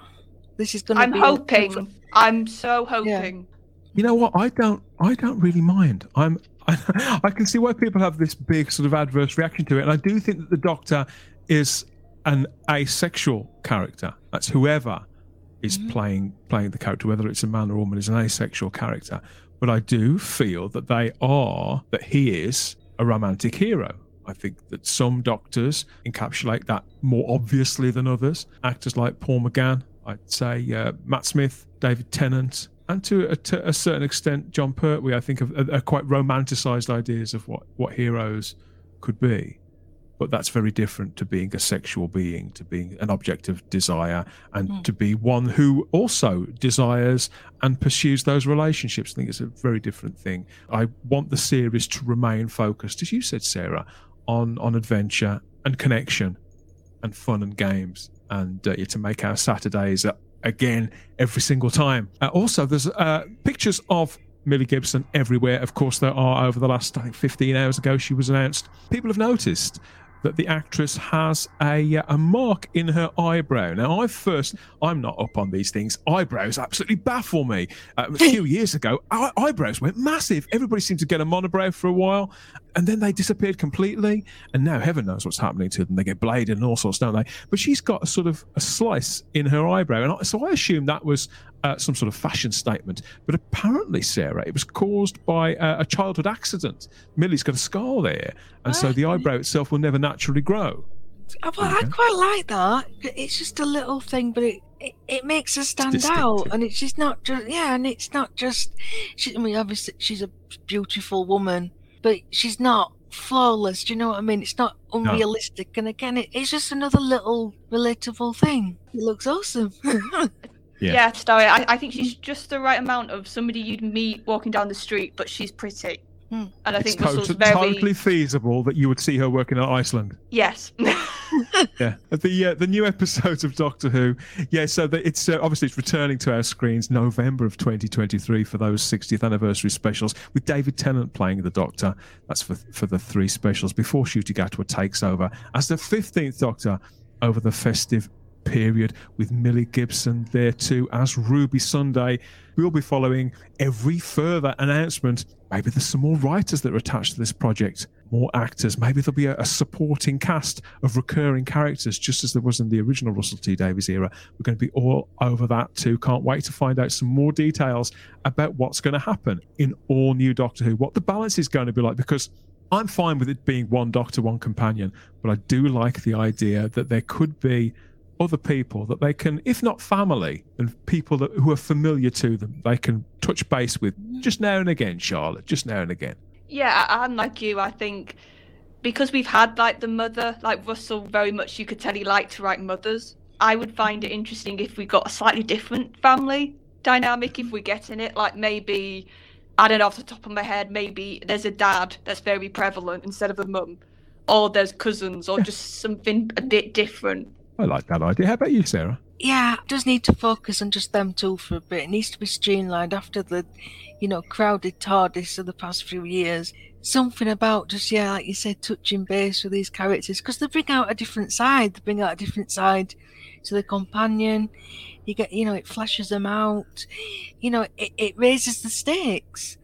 This is going to I'm be hoping. different- I'm so hoping. You know what? I don't. I don't really mind. I'm. I, I can see why people have this big sort of adverse reaction to it, and I do think that the Doctor is an asexual character. That's whoever is Mhm. playing playing the character, whether it's a man or a woman, is an asexual character. But I do feel that they are that he is a romantic hero. I think that some doctors encapsulate that more obviously than others. Actors like Paul McGann, I'd say uh, Matt Smith, David Tennant, and to a, to a certain extent Jon Pertwee, I think are, are quite romanticized ideas of what, what heroes could be. But that's very different to being a sexual being, to being an object of desire, and Hmm. to be one who also desires and pursues those relationships. I think it's a very different thing. I want the series to remain focused, as you said, Sarah, on on adventure and connection and fun and games, and uh, yeah, to make our Saturdays uh, again every single time. Uh, also, there's uh, pictures of Millie Gibson everywhere. Of course, there are over the last I think 15 hours ago she was announced. People have noticed that the actress has a uh, a mark in her eyebrow. Now, I first I'm not up on these things. Eyebrows absolutely baffle me. Uh, a few years ago, our eyebrows went massive. Everybody seemed to get a monobrow for a while, and then they disappeared completely. And now heaven knows what's happening to them. They get bladed and all sorts, don't they? But she's got a sort of a slice in her eyebrow, and I, so I assume that was uh, some sort of fashion statement. But apparently, Sarah, it was caused by uh, a childhood accident. Millie's got a scar there, and so the Ah. eyebrow itself will never naturally grow. I, well, I quite like that. It's just a little thing, but it, it, it makes her stand out, and it's just not just yeah, and it's not just. She, I mean, obviously she's a beautiful woman, but she's not flawless. Do you know what I mean? It's not unrealistic, and again, it, it's just another little relatable thing. It looks awesome. Yeah. Yeah, Starry, I, I think she's just the right amount of somebody you'd meet walking down the street, but she's pretty. Hmm. And I it's think Russell's tot- very totally feasible that you would see her working in Iceland. yes. Yeah, the uh, the new episodes of Doctor Who. Yeah, so the, it's uh, obviously it's returning to our screens November of 2023 for those 60th anniversary specials with David Tennant playing the Doctor. That's for for the three specials before Ncuti Gatwa takes over as the 15th Doctor over the festive period with Millie Gibson there too as Ruby Sunday. We'll be following every further announcement. Maybe there's some more writers that are attached to this project, more actors. Maybe there'll be a, a supporting cast of recurring characters, just as there was in the original Russell T Davies era. We're going to be all over that too. Can't wait to find out some more details about what's going to happen in all new Doctor Who, what the balance is going to be like, because I'm fine with it being one Doctor, one companion, but I do like the idea that there could be other people that they can, if not family, and people that who are familiar to them, they can touch base with just now and again, Charlotte, just now and again. Yeah, I'm like you. I think because we've had like the mother, like Russell, very much you could tell he liked to write mothers. I would find it interesting if we got a slightly different family dynamic. If we get in it, like maybe I don't know off the top of my head, maybe there's a dad that's very prevalent instead of a mum, or there's cousins, or just something a bit different. I like that idea. How about you, Sarah? yeah, it does need to focus on just them two for a bit. It needs to be streamlined after the, you know, crowded TARDIS of the past few years. Something about just yeah, like you said, touching base with these characters because they bring out a different side. They bring out a different side to the companion. You get, you know, it flashes them out. You know, it, it raises the stakes.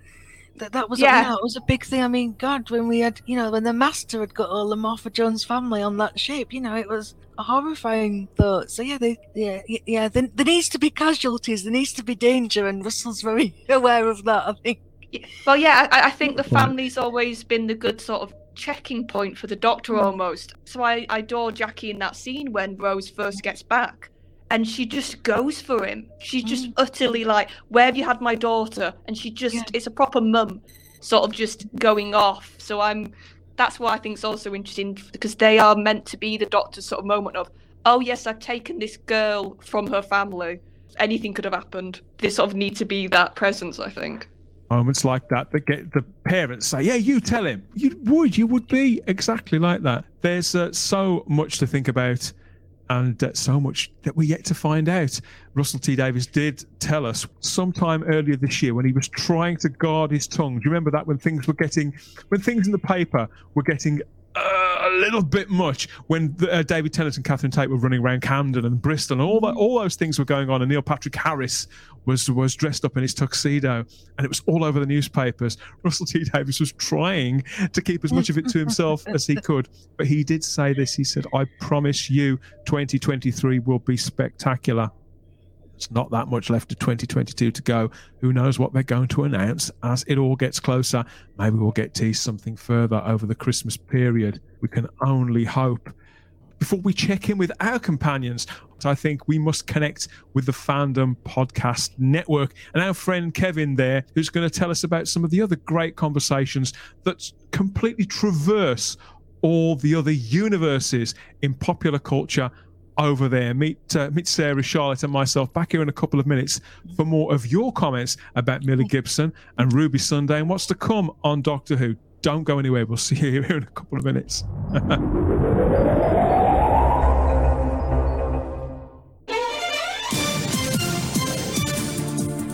That that was Yeah. yeah, that was a big thing. I mean, God, when we had, you know, when the Master had got all the Martha Jones family on that ship, you know, it was a horrifying thought. So yeah, they, yeah, yeah. There, there needs to be casualties. There needs to be danger, and Russell's very aware of that. I think. Well, yeah, I, I think the family's always been the good sort of checking point for the Doctor almost. So I, I adore Jackie in that scene when Rose first gets back. And she just goes for him. She's just Mm. utterly like, Where have you had my daughter? And she just, Yeah. it's a proper mum sort of just going off. So I'm, that's what I think is also interesting because they are meant to be the Doctor's sort of moment of, Oh, yes, I've taken this girl from her family. Anything could have happened. They sort of need to be that presence, I think. Moments like that that get the parents say, "Yeah, you tell him." You would, you would be exactly like that. There's uh, so much to think about, and uh, so much that we're yet to find out. Russell T Davies did tell us sometime earlier this year when he was trying to guard his tongue. Do you remember that when things were getting, when things in the paper were getting little bit much when uh, David Tennant and Catherine Tate were running around Camden and Bristol, and all that, all those things were going on. And Neil Patrick Harris was was dressed up in his tuxedo, and it was all over the newspapers. Russell T Davies was trying to keep as much of it to himself as he could, but he did say this. He said, "I promise you, 2023 will be spectacular." It's not that much left of 2022 to go. Who knows what they're going to announce as it all gets closer? Maybe we'll get teased something further over the Christmas period. We can only hope. Before we check in with our companions, I think we must connect with the Fandom Podcast Network and our friend Kevin there, who's going to tell us about some of the other great conversations that completely traverse all the other universes in popular culture over there. Meet uh, meet Sarah, Charlotte, and myself back here in a couple of minutes for more of your comments about Millie Gibson and Ruby Sunday and what's to come on Doctor Who. Don't go anywhere. We'll see you here in a couple of minutes.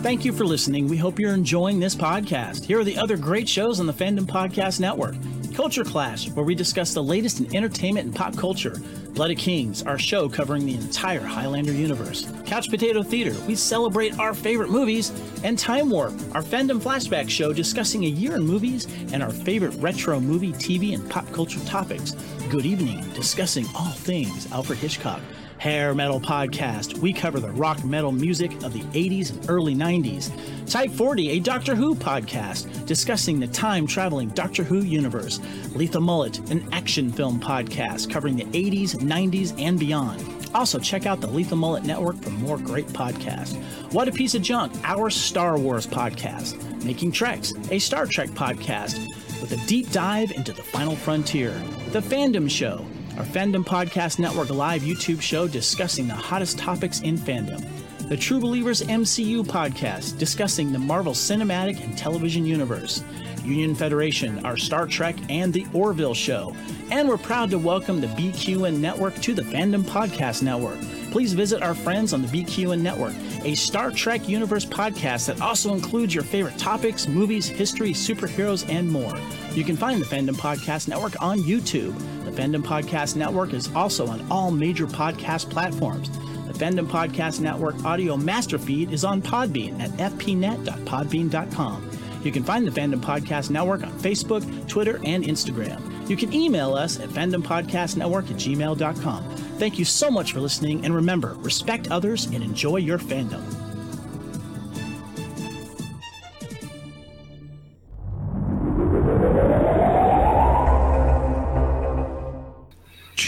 Thank you for listening. We hope you're enjoying this podcast. Here are the other great shows on the Fandom Podcast Network. Culture Clash, where we discuss the latest in entertainment and pop culture. Bloody Kings, our show covering the entire Highlander universe. Couch Potato Theater, we celebrate our favorite movies. And Time Warp, our fandom flashback show discussing a year in movies and our favorite retro movie, TV, and pop culture topics. Good evening, discussing all things Alfred Hitchcock. Hair Metal Podcast. We cover the rock metal music of the 80s and early 90s. Type 40, a Doctor Who podcast discussing the time traveling Doctor Who universe. Lethal Mullet, an action film podcast covering the 80s, 90s, and beyond. Also, check out the Lethal Mullet Network for more great podcasts. What a Piece of Junk, our Star Wars podcast. Making Treks, a Star Trek podcast with a deep dive into the final frontier. The Fandom Show, our Fandom Podcast Network live YouTube show discussing the hottest topics in fandom. The True Believers MCU podcast discussing the Marvel Cinematic and Television Universe. Union Federation, our Star Trek, and the Orville Show. And we're proud to welcome the BQN Network to the Fandom Podcast Network. Please visit our friends on the BQN Network, a Star Trek Universe podcast that also includes your favorite topics, movies, history, superheroes, and more. You can find the Fandom Podcast Network on YouTube. The Fandom Podcast Network is also on all major podcast platforms. The Fandom Podcast Network audio master feed is on Podbean at fpnet.podbean.com. You can find the Fandom Podcast Network on Facebook, Twitter, and Instagram. You can email us at fandompodcastnetwork at gmail.com. Thank you so much for listening, and remember, respect others and enjoy your fandom.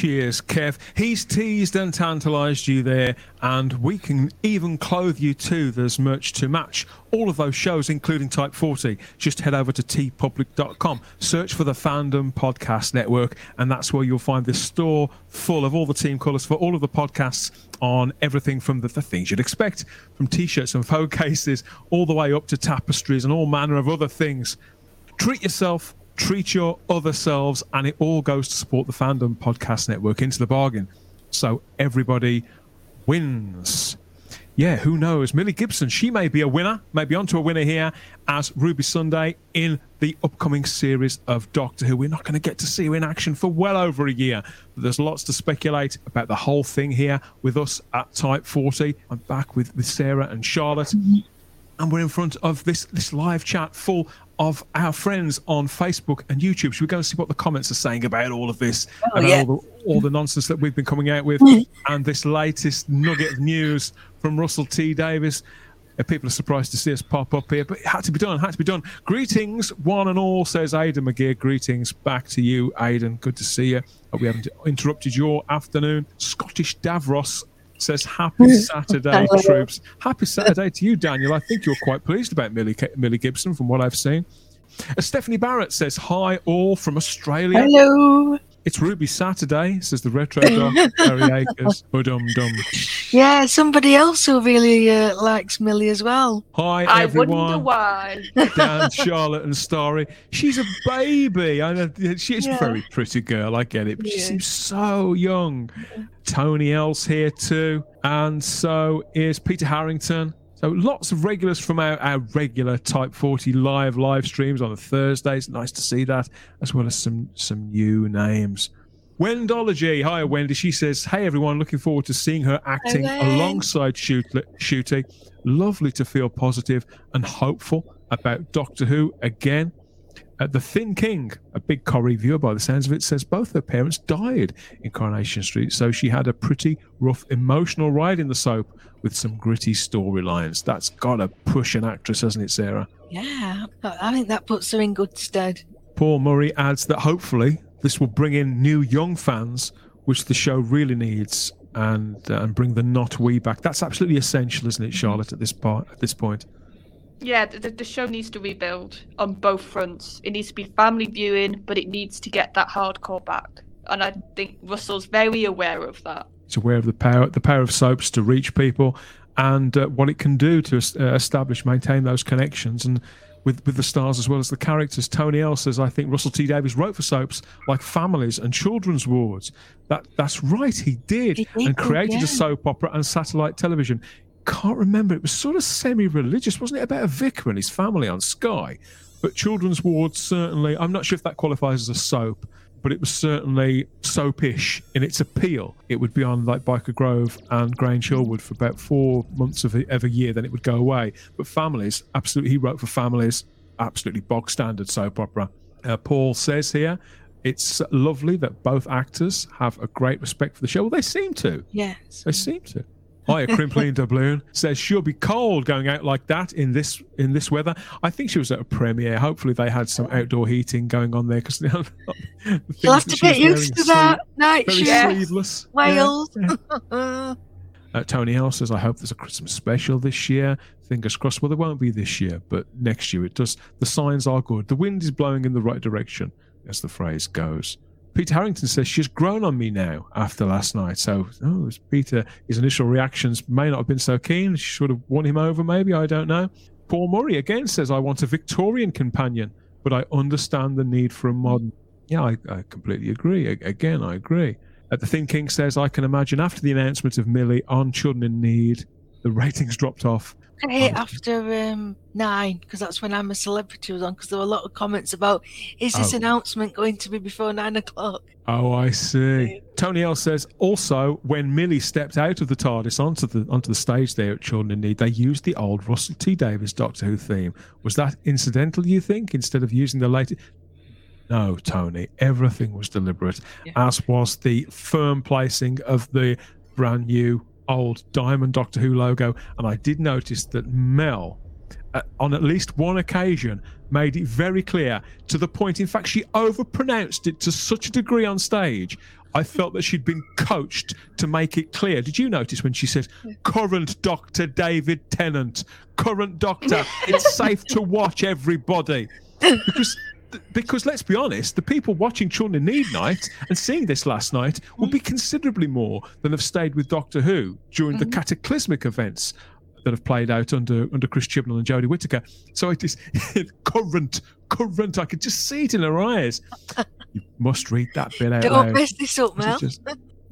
Cheers, Kev. He's teased and tantalized you there, and we can even clothe you too. There's merch to match all of those shows, including Type 40. Just head over to teepublic.com, search for the Fandom Podcast Network, and that's where you'll find this store full of all the team colours for all of the podcasts on everything from the, the things you'd expect, from t shirts and phone cases, all the way up to tapestries and all manner of other things. Treat yourself treat your other selves, and it all goes to support the Fandom Podcast Network into the bargain. So everybody wins. Yeah, who knows? Millie Gibson, she may be a winner, maybe onto a winner here as Ruby Sunday in the upcoming series of Doctor Who. We're not going to get to see her in action for well over a year, but there's lots to speculate about the whole thing here with us at Type 40. I'm back with, with Sarah and Charlotte. Mm-hmm and we're in front of this this live chat full of our friends on Facebook and YouTube. Should we go and see what the comments are saying about all of this oh, and yeah. all, the, all the nonsense that we've been coming out with and this latest nugget of news from Russell T Davies? Uh, people are surprised to see us pop up here, but it had to be done. Had to be done. Greetings, one and all, says Aidan McGear. Greetings back to you, Aidan. Good to see you. Hope we haven't interrupted your afternoon. Scottish Davros says happy Saturday, troops. Happy Saturday to you, Daniel. I think you're quite pleased about Millie, Millie Gibson from what I've seen. Uh, Stephanie Barrett says hi all from Australia. Hello. It's Ruby Saturday, says the retro dog, Harry Akers. Dum dum. Yeah, somebody else who really uh, likes Millie as well. Hi I everyone. wonder why. Dan, Charlotte, and Starry. She's a baby. I know she's Yeah. a very pretty girl. I get it, but she seems so young. Tony L's here too, and so is Peter Harrington. So lots of regulars from our, our regular Type 40 live live streams on the Thursdays. Nice to see that, as well as some some new names. Wendology. Hi, Wendy. She says, Hey, everyone. Looking forward to seeing her acting alongside Shoot- Ncuti. Lovely to feel positive and hopeful about Doctor Who again. Uh, the Thin King, a big Corrie viewer by the sounds of it, says both her parents died in Coronation Street, so she had a pretty rough emotional ride in the soap with some gritty storylines. That's got to push an actress, hasn't it, Sarah? Yeah, I I think that puts her in good stead. Paul Murray adds that hopefully this will bring in new young fans, which the show really needs, and uh, and bring the not we back. That's absolutely essential, isn't it, Charlotte? At this part, at this point. Yeah, the, the show needs to rebuild on both fronts. It needs to be family viewing, but it needs to get that hardcore back. And I think Russell's very aware of that. He's aware of the power the power of soaps to reach people, and uh, what it can do to uh, establish, maintain those connections, and with with the stars as well as the characters. Tony L says, "I think Russell T Davies wrote for soaps like Families and Children's Wards. That that's right, he did, He did, and created yeah. a soap opera and satellite television." Can't remember. It was sort of semi-religious, wasn't it? About a vicar and his family on Sky. But Children's Ward certainly. I'm not sure if that qualifies as a soap, but it was certainly soapish in its appeal. It would be on like Byker Grove and Grange Hillwood for about four months of, a year, then it would go away. But families, absolutely, he wrote for families, absolutely bog standard soap opera. Uh, Paul says here, it's lovely that both actors have a great respect for the show. Well, they seem to. Yes. They seem to. Hiya, Crimpling Doubloon says she'll be cold going out like that in this in this weather. I think she was at a premiere. Hopefully, they had some outdoor heating going on there because You'll have to get used to that night Very shift. sleeveless. Wales. Yeah. Uh, Tony L says, I hope there's a Christmas special this year. Fingers crossed. Well, there won't be this year, but next year it does. The signs are good. The wind is blowing in the right direction, as the phrase goes. Peter Harrington says she's grown on me now after last night. So, oh, it's Peter, his initial reactions may not have been so keen. She should have won him over, maybe. I don't know. Paul Murray again says, I want a Victorian companion, but I understand the need for a modern. Yeah, I, I completely agree. A- Again, I agree. Uh, the Thin King says, I can imagine after the announcement of Millie on Children in Need, the ratings dropped off. I after um, nine because that's when I'm a celebrity was on because there were a lot of comments about is this Oh. announcement going to be before nine o'clock? Oh, I see. Tony L says also when Millie stepped out of the TARDIS onto the onto the stage there at Children in Need, they used the old Russell T Davies Doctor Who theme. Was that incidental? You think instead of using the latest? No, Tony. Everything was deliberate, Yeah. as was the firm placing of the brand new old Diamond Doctor Who logo. And I did notice that Mel uh, on at least one occasion made it very clear to the point in fact she overpronounced it to such a degree on stage i felt that she'd been coached to make it clear did you notice when she said current dr david tennant current doctor it's safe to watch everybody because because let's be honest, the people watching Children in Need Night and seeing this last night will be considerably more than have stayed with Doctor Who during the mm-hmm. cataclysmic events that have played out under under Chris Chibnall and Jodie Whittaker. So it is current, current. I could just see it in her eyes. You must read that bit out Don't loud. mess this up, Mel.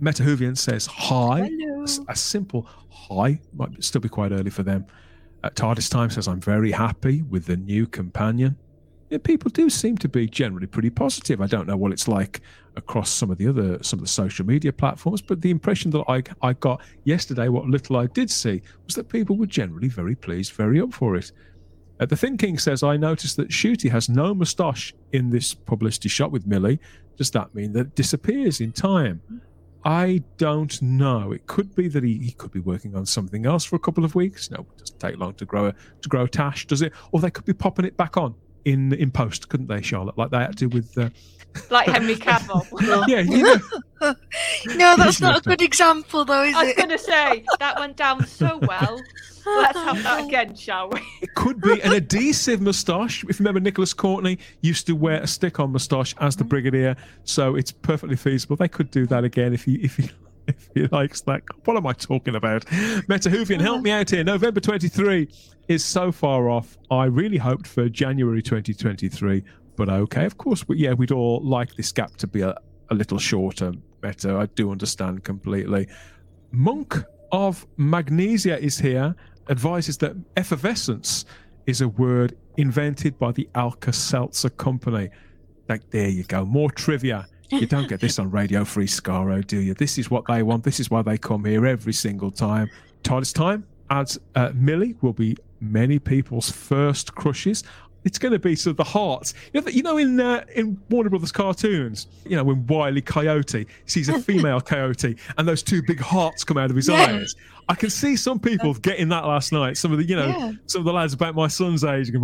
Metahuvian says hi. Hello. A simple hi might still be quite early for them. At TARDIS Time says I'm very happy with the new companion. People do seem to be generally pretty positive. I don't know what it's like across some of the other some of the social media platforms, but the impression that I I got yesterday, what little I did see, was that people were generally very pleased, very up for it. Uh, the Thin King says, I noticed that Ncuti has no moustache in this publicity shot with Millie. Does that mean that it disappears in time? I don't know. It could be that he, he could be working on something else for a couple of weeks. No, it doesn't take long to grow a to grow a tash, does it? Or they could be popping it back on in in post, couldn't they, Charlotte? Like they had to with uh, Like Henry Cavill. yeah, you know, No, that's not a good example, though, is I was it? going to say, that went down so well. Let's have that again, shall we? it could be an adhesive moustache. If you remember, Nicholas Courtney used to wear a stick-on moustache as the brigadier, so it's perfectly feasible. They could do that again if he if he if he likes that. What am I talking about? Metahuvian, help me out here. November 23 is so far off. I really hoped for January 2023, but okay, of course. But yeah, we'd all like this gap to be a, a little shorter. Better, I do understand completely. Monk of Magnesia is here, advises that effervescence is a word invented by the Alka Seltzer Company. Like, there you go, more trivia. You don't get this on Radio Free Skaro, do you? This is what they want. This is why they come here every single time. Todd's time as uh, Millie will be many people's first crushes. It's going to be sort of the hearts. You know, you know in uh, in Warner Brothers cartoons, you know when Wiley Coyote sees a female coyote and those two big hearts come out of his Yeah. eyes. I can see some people getting that last night. Some of the, you know, Yeah. some of the lads about my son's age go,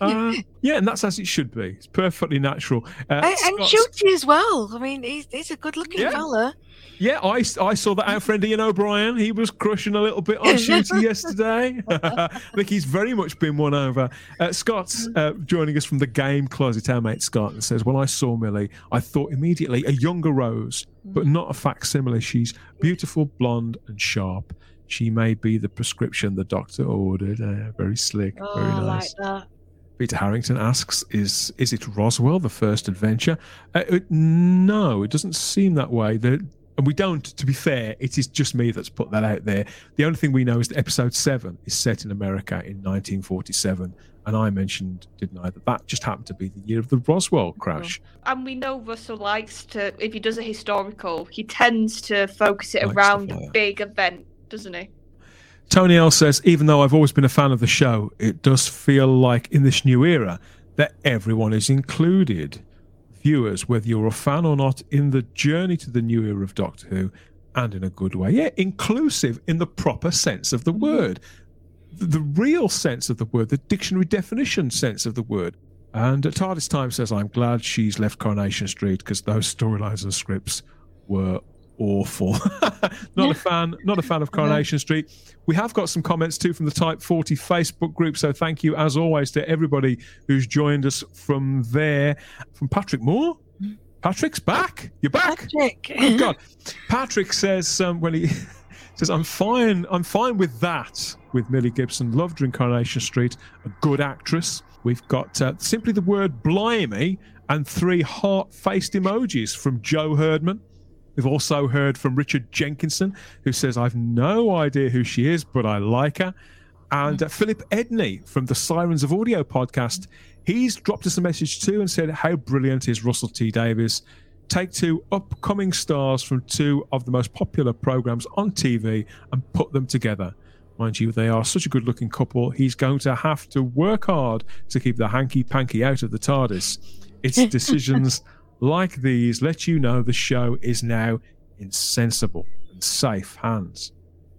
oh, yeah, and that's as it should be. It's perfectly natural. Uh, And, and Scott's- Ncuti as well. I mean, he's, he's a good looking Yeah. fella. Yeah, I, I saw that our friend Ian O'Brien. He was crushing a little bit on Ncuti yesterday. I think he's very much been won over. Uh, Scott's uh, joining us from the game closet, our mate Scott, and says, When I saw Millie, I thought immediately a younger Rose, but not a facsimile. She's beautiful, blonde, and sharp. She may be the prescription the doctor ordered. Uh, very slick, Oh, very I nice. like that. Peter Harrington asks, "Is is it Roswell, the first adventure?" Uh, it- no, it doesn't seem that way. The, and we don't. To be fair, it is just me that's put that out there. The only thing we know is that Episode Seven is set in America in 1947, and I mentioned, didn't I, that that just happened to be the year of the Roswell crash. And we know Russell likes to, if he does a historical, he tends to focus it around like a big event, doesn't he? Tony L says, even though I've always been a fan of the show, it does feel like in this new era that everyone is included. Viewers, whether you're a fan or not, in the journey to the new era of Doctor Who, and in a good way. Yeah, inclusive in the proper sense of the word. The, real sense of the word, the dictionary definition sense of the word. And uh, TARDIS Time says, I'm glad she's left Coronation Street because those storylines and scripts were awful. not a fan, not a fan of Coronation Street. We have got some comments too from the Type 40 Facebook group. So thank you as always to everybody who's joined us from there. From Patrick Moore. Patrick's back. You're back. Patrick. Oh God. Patrick says um, when he says, "I'm fine. I'm fine with that." With Millie Gibson, loved her in Coronation Street, a good actress. We've got uh, simply the word "blimey" and three heart-faced emojis from Joe Herdman. We've also heard from Richard Jenkinson, who says, I've no idea who she is, but I like her. And uh, Philip Edney from the Sirens of Audio podcast, he's dropped us a message too and said, How brilliant is Russell T Davies? Take two upcoming stars from two of the most popular programs on TV and put them together. Mind you, they are such a good looking couple. He's going to have to work hard to keep the hanky panky out of the TARDIS. It's decisions like these let you know the show is now in sensible and safe hands.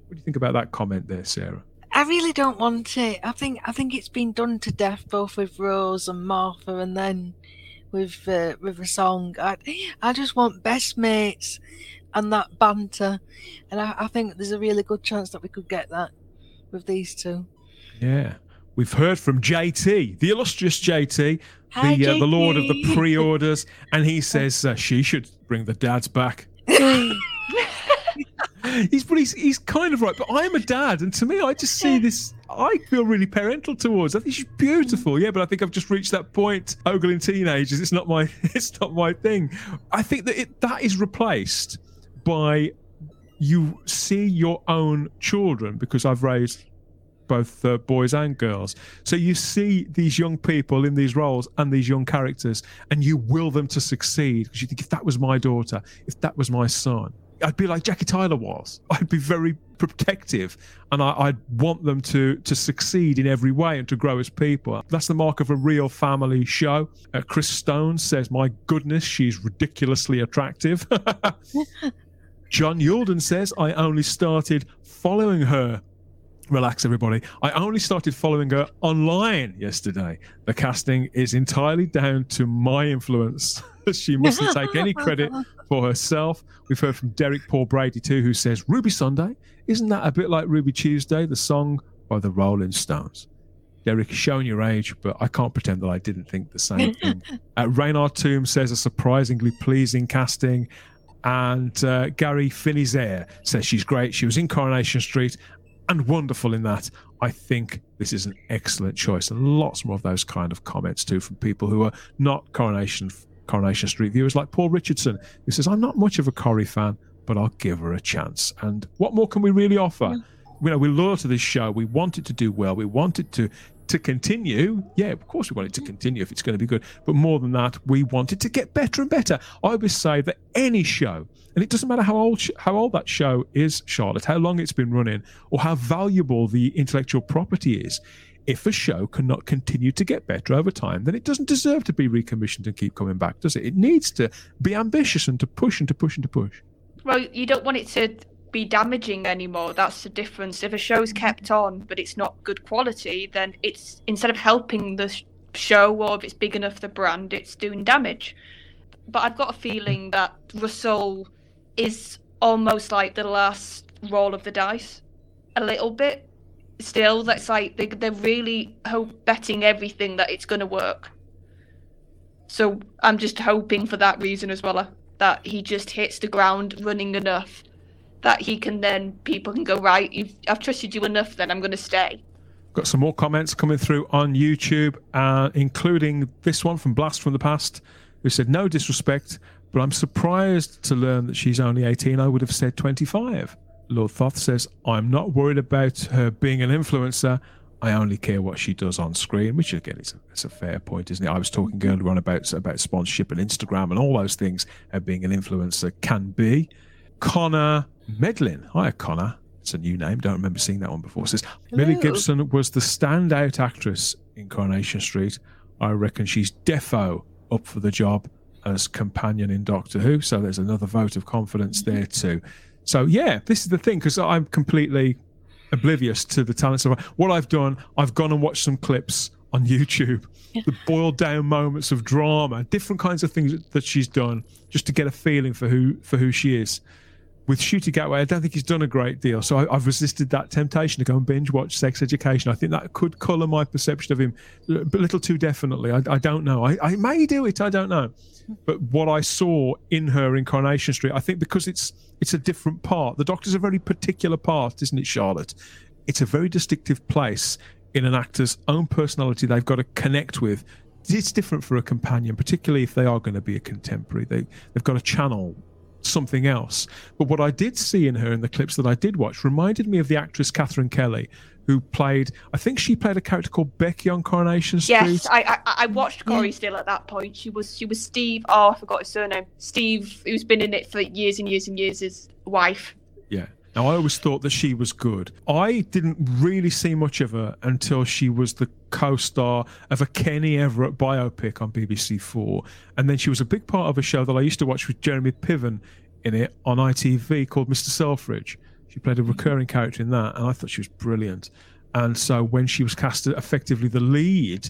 What do you think about that comment there, Sarah? I really don't want it. I think I think it's been done to death, both with Rose and Martha, and then with uh, River Song. I I just want best mates and that banter, and I, I think there's a really good chance that we could get that with these two. Yeah. We've heard from JT, the illustrious JT, Hi, the uh, the lord of the pre-orders, and he says uh, she should bring the dads back. He's but he's he's kind of right, but I am a dad, and to me, I just see this. I feel really parental towards. I think she's beautiful, yeah, but I think I've just reached that point. Ogling teenagers, it's not my it's not my thing. I think that it that is replaced by you see your own children because I've raised both uh, boys and girls. So you see these young people in these roles and these young characters, and you will them to succeed because you think if that was my daughter, if that was my son, I'd be like Jackie Tyler was. I'd be very protective, and I, I'd want them to to succeed in every way and to grow as people. That's the mark of a real family show. Uh, Chris Stone says, "My goodness, she's ridiculously attractive." John Yulden says, "I only started following her relax everybody. I only started following her online yesterday. The casting is entirely down to my influence. She mustn't take any credit for herself. We've heard from derek paul brady too who says ruby sunday isn't that a bit like ruby tuesday the song by the rolling stones? Derek showing your age but i can't pretend that i didn't think the same thing. Uh, Reynard Tomb says a surprisingly pleasing casting. And uh, Gary Finizaire says she's great. She was in Coronation Street and wonderful in that. I think this is an excellent choice, and lots more of those kind of comments too from people who are not Coronation Coronation Street viewers, like Paul Richardson, who says, "I'm not much of a Corrie fan, but I'll give her a chance." And what more can we really offer? You know, we're loyal to this show. We want it to do well. We want it to to continue. Yeah, of course we want it to continue if it's going to be good. But more than that, we want it to get better and better. I always say that any show, and it doesn't matter how old how old that show is, Charlotte, how long it's been running, or how valuable the intellectual property is. If a show cannot continue to get better over time, then it doesn't deserve to be recommissioned and keep coming back, does it? It needs to be ambitious and to push and to push and to push. Well, you don't want it to be damaging anymore. That's the difference. If a show's kept on but it's not good quality, then it's instead of helping the show or if it's big enough the brand, it's doing damage. But I've got a feeling that Russell is almost like the last roll of the dice, a little bit. Still, that's like they, they're really hope betting everything that it's going to work. So I'm just hoping for that reason as well, uh, that he just hits the ground running enough that he can then people can go right. I've trusted you enough. Then I'm going to stay. Got some more comments coming through on YouTube, uh, including this one from Blast from the Past, who said, "No disrespect, but I'm surprised to learn that she's only 18. I would have said 25." Lord Thoth says, "I'm not worried about her being an influencer. I only care what she does on screen," which again is a, it's a fair point, isn't it? I was talking earlier on about about sponsorship and Instagram and all those things. Uh, being an influencer can be. Connor Medlin. Hi, Connor. It's a new name. Don't remember seeing that one before. Says. Millie Gibson was the standout actress in Coronation Street. I reckon she's defo up for the job as companion in Doctor Who. So there's another vote of confidence there mm-hmm. too. So yeah, this is the thing because I'm completely oblivious to the talents of what I've done. I've gone and watched some clips on YouTube, yeah. the boiled down moments of drama, different kinds of things that she's done, just to get a feeling for who for who she is with Ncuti Gatwa, I don't think he's done a great deal. So I, have resisted that temptation to go and binge watch Sex Education. I think that could colour my perception of him a little too definitely. I, I don't know. I, I, may do it. I don't know. But what I saw in her in Coronation Street, I think because it's it's a different part. The Doctor's a very particular part, isn't it, Charlotte? It's a very distinctive place in an actor's own personality they've got to connect with. It's different for a companion, particularly if they are going to be a contemporary. They they've got to channel something else. But what I did see in her in the clips that I did watch reminded me of the actress Katherine Kelly, who played, I think she played a character called Becky on Coronation Street. Yes, I I, I watched Corrie still at that point. She was she was Steve. Oh, I forgot his surname. Steve, who's been in it for years and years and years, his wife. Yeah. Now, I always thought that she was good. I didn't really see much of her until she was the co star of a Kenny Everett biopic on BBC Four. And then she was a big part of a show that I used to watch with Jeremy Piven in it on ITV called Mr. Selfridge. She played a mm-hmm. recurring character in that, and I thought she was brilliant. And so when she was cast effectively the lead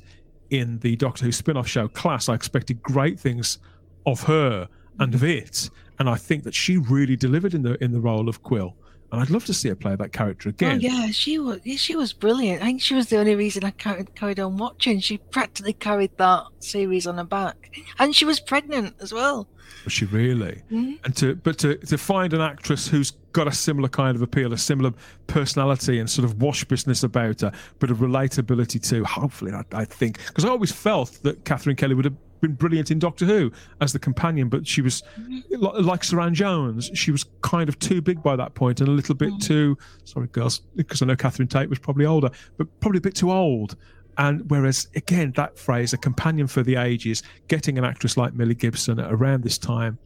in the Doctor Who spin off show Class, I expected great things of her and of mm-hmm. it. And I think that she really delivered in the in the role of Quill and I'd love to see her play that character oh, again. Oh, yeah, she was she was brilliant. I think she was the only reason I carried, carried on watching. She practically carried that series on her back, and she was pregnant as well. Was she really? Mm-hmm. And to but to to find an actress who's got a similar kind of appeal, a similar personality and sort of wash business about her, but a relatability too. Hopefully, I, I think because I always felt that Katherine Kelly would have been brilliant in Doctor Who as the companion, but she was like Suranne Jones. She was kind of too big by that point and a little bit mm. too. Sorry, girls, because I know Catherine Tate was probably older, but probably a bit too old. And whereas again, that phrase, a companion for the ages, getting an actress like Millie Gibson around this time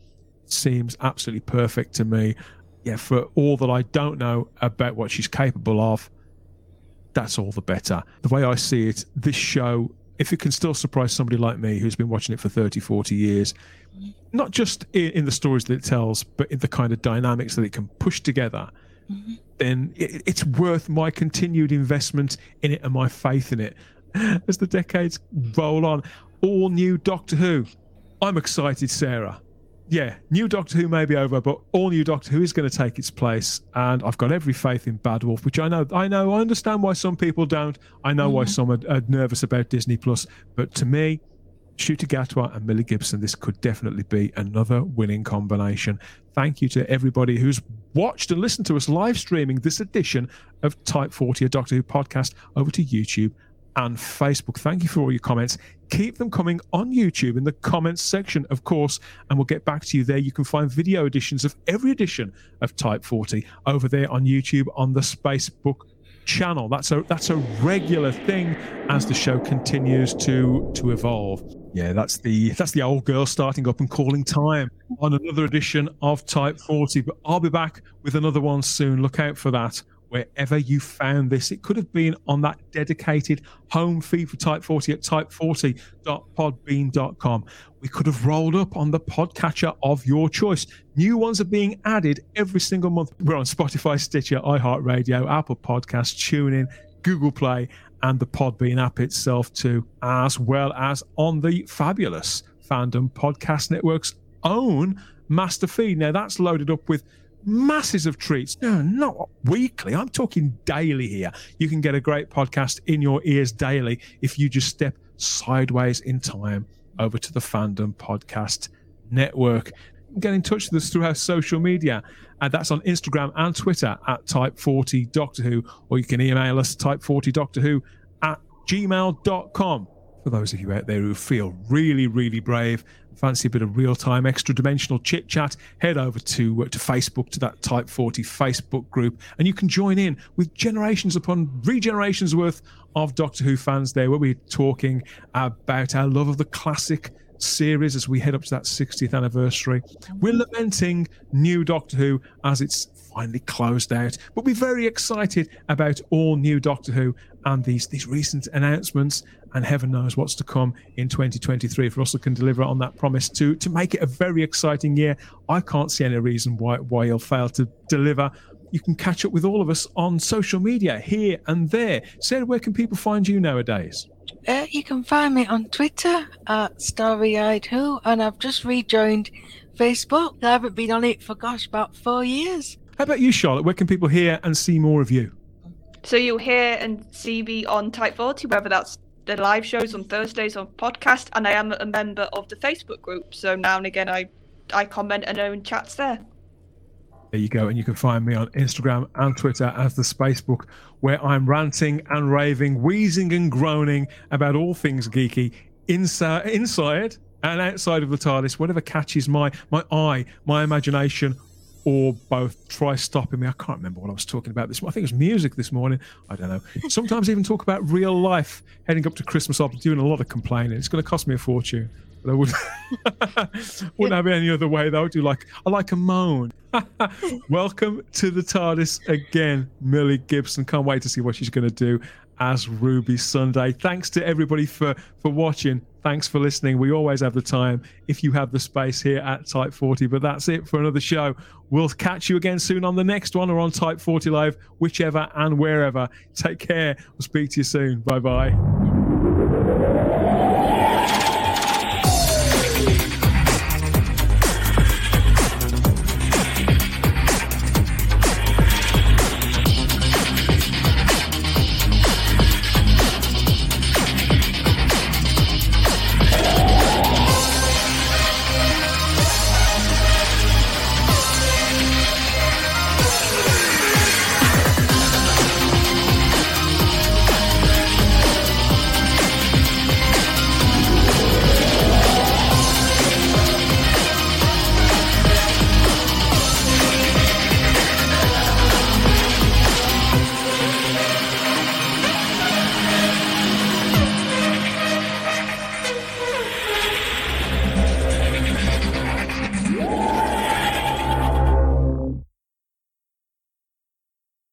seems absolutely perfect to me. Yeah, for all that I don't know about what she's capable of, that's all the better. The way I see it, this show if it can still surprise somebody like me who's been watching it for 30, 40 years, not just in, in the stories that it tells, but in the kind of dynamics that it can push together, mm-hmm. then it, it's worth my continued investment in it and my faith in it as the decades roll on. All new Doctor Who. I'm excited, Sarah yeah, new Doctor Who may be over, but all new Doctor Who is going to take its place, and I've got every faith in Bad Wolf, which I know, I know, I understand why some people don't. I know mm-hmm. why some are, are, nervous about Disney Plus, but to me, Ncuti Gatwa and Millie Gibson, this could definitely be another winning combination. Thank you to everybody who's watched and listened to us live streaming this edition of Type 40, a Doctor Who podcast, over to YouTube and Facebook. Thank you for all your comments. Keep them coming on YouTube in the comments section, of course, and we'll get back to you there. You can find video editions of every edition of Type 40 over there on YouTube on the Facebook channel. That's a that's a regular thing as the show continues to to evolve. Yeah, that's the that's the old girl starting up and calling time on another edition of Type 40. But I'll be back with another one soon. Look out for that wherever you found this. It could have been on that dedicated home feed for Type 40 at type40.podbean.com. We could have rolled up on the podcatcher of your choice. New ones are being added every single month. We're on Spotify, Stitcher, iHeartRadio, Apple Podcasts, TuneIn, Google Play, and the Podbean app itself too, as well as on the fabulous Fandom Podcast Network's own master feed. Now that's loaded up with masses of treats. No, not weekly. I'm talking daily here. You can get a great podcast in your ears daily if you just step sideways in time over to the Fandom Podcast Network. Get in touch with us through our social media. And that's on Instagram and Twitter at Type40 Doctor Who, or you can email us Type40 Doctor Who at gmail.com. For those of you out there who feel really, really brave fancy a bit of real-time extra-dimensional chit-chat, head over to uh, to Facebook to that Type 40 Facebook group, and you can join in with generations upon regenerations worth of Doctor Who fans there, where we're talking about our love of the classic series as we head up to that 60th anniversary. We're lamenting new Doctor Who as it's finally closed out, but we're very excited about all new Doctor Who and these these recent announcements and heaven knows what's to come in 2023 if Russell can deliver on that promise to to make it a very exciting year. I can't see any reason why why he'll fail to deliver. You can catch up with all of us on social media here and there. Sarah, where can people find you nowadays? Uh, you can find me on Twitter at Starry Eyed Who, and I've just rejoined Facebook. I haven't been on it for gosh about four years. How about you, Charlotte? Where can people hear and see more of you? So you'll hear and see me on Type 40, whether that's the live shows on Thursdays on podcast, and I am a member of the Facebook group. So now and again, I I comment and own chats there. There you go, and you can find me on Instagram and Twitter as the Spacebook, where I'm ranting and raving, wheezing and groaning about all things geeky inside, inside and outside of the TARDIS. Whatever catches my my eye, my imagination, or both try stopping me. I can't remember what I was talking about this. I think it was music this morning. I don't know. Sometimes even talk about real life. Heading up to Christmas, I'll be doing a lot of complaining. It's going to cost me a fortune. But I would, wouldn't have it any other way though. I do like I like a moan. Welcome to the TARDIS again, Millie Gibson. Can't wait to see what she's going to do as Ruby Sunday. Thanks to everybody for for watching. Thanks for listening. We always have the time if you have the space here at Type 40. But that's it for another show. We'll catch you again soon on the next one or on Type 40 Live, whichever and wherever. Take care. We'll speak to you soon. Bye bye.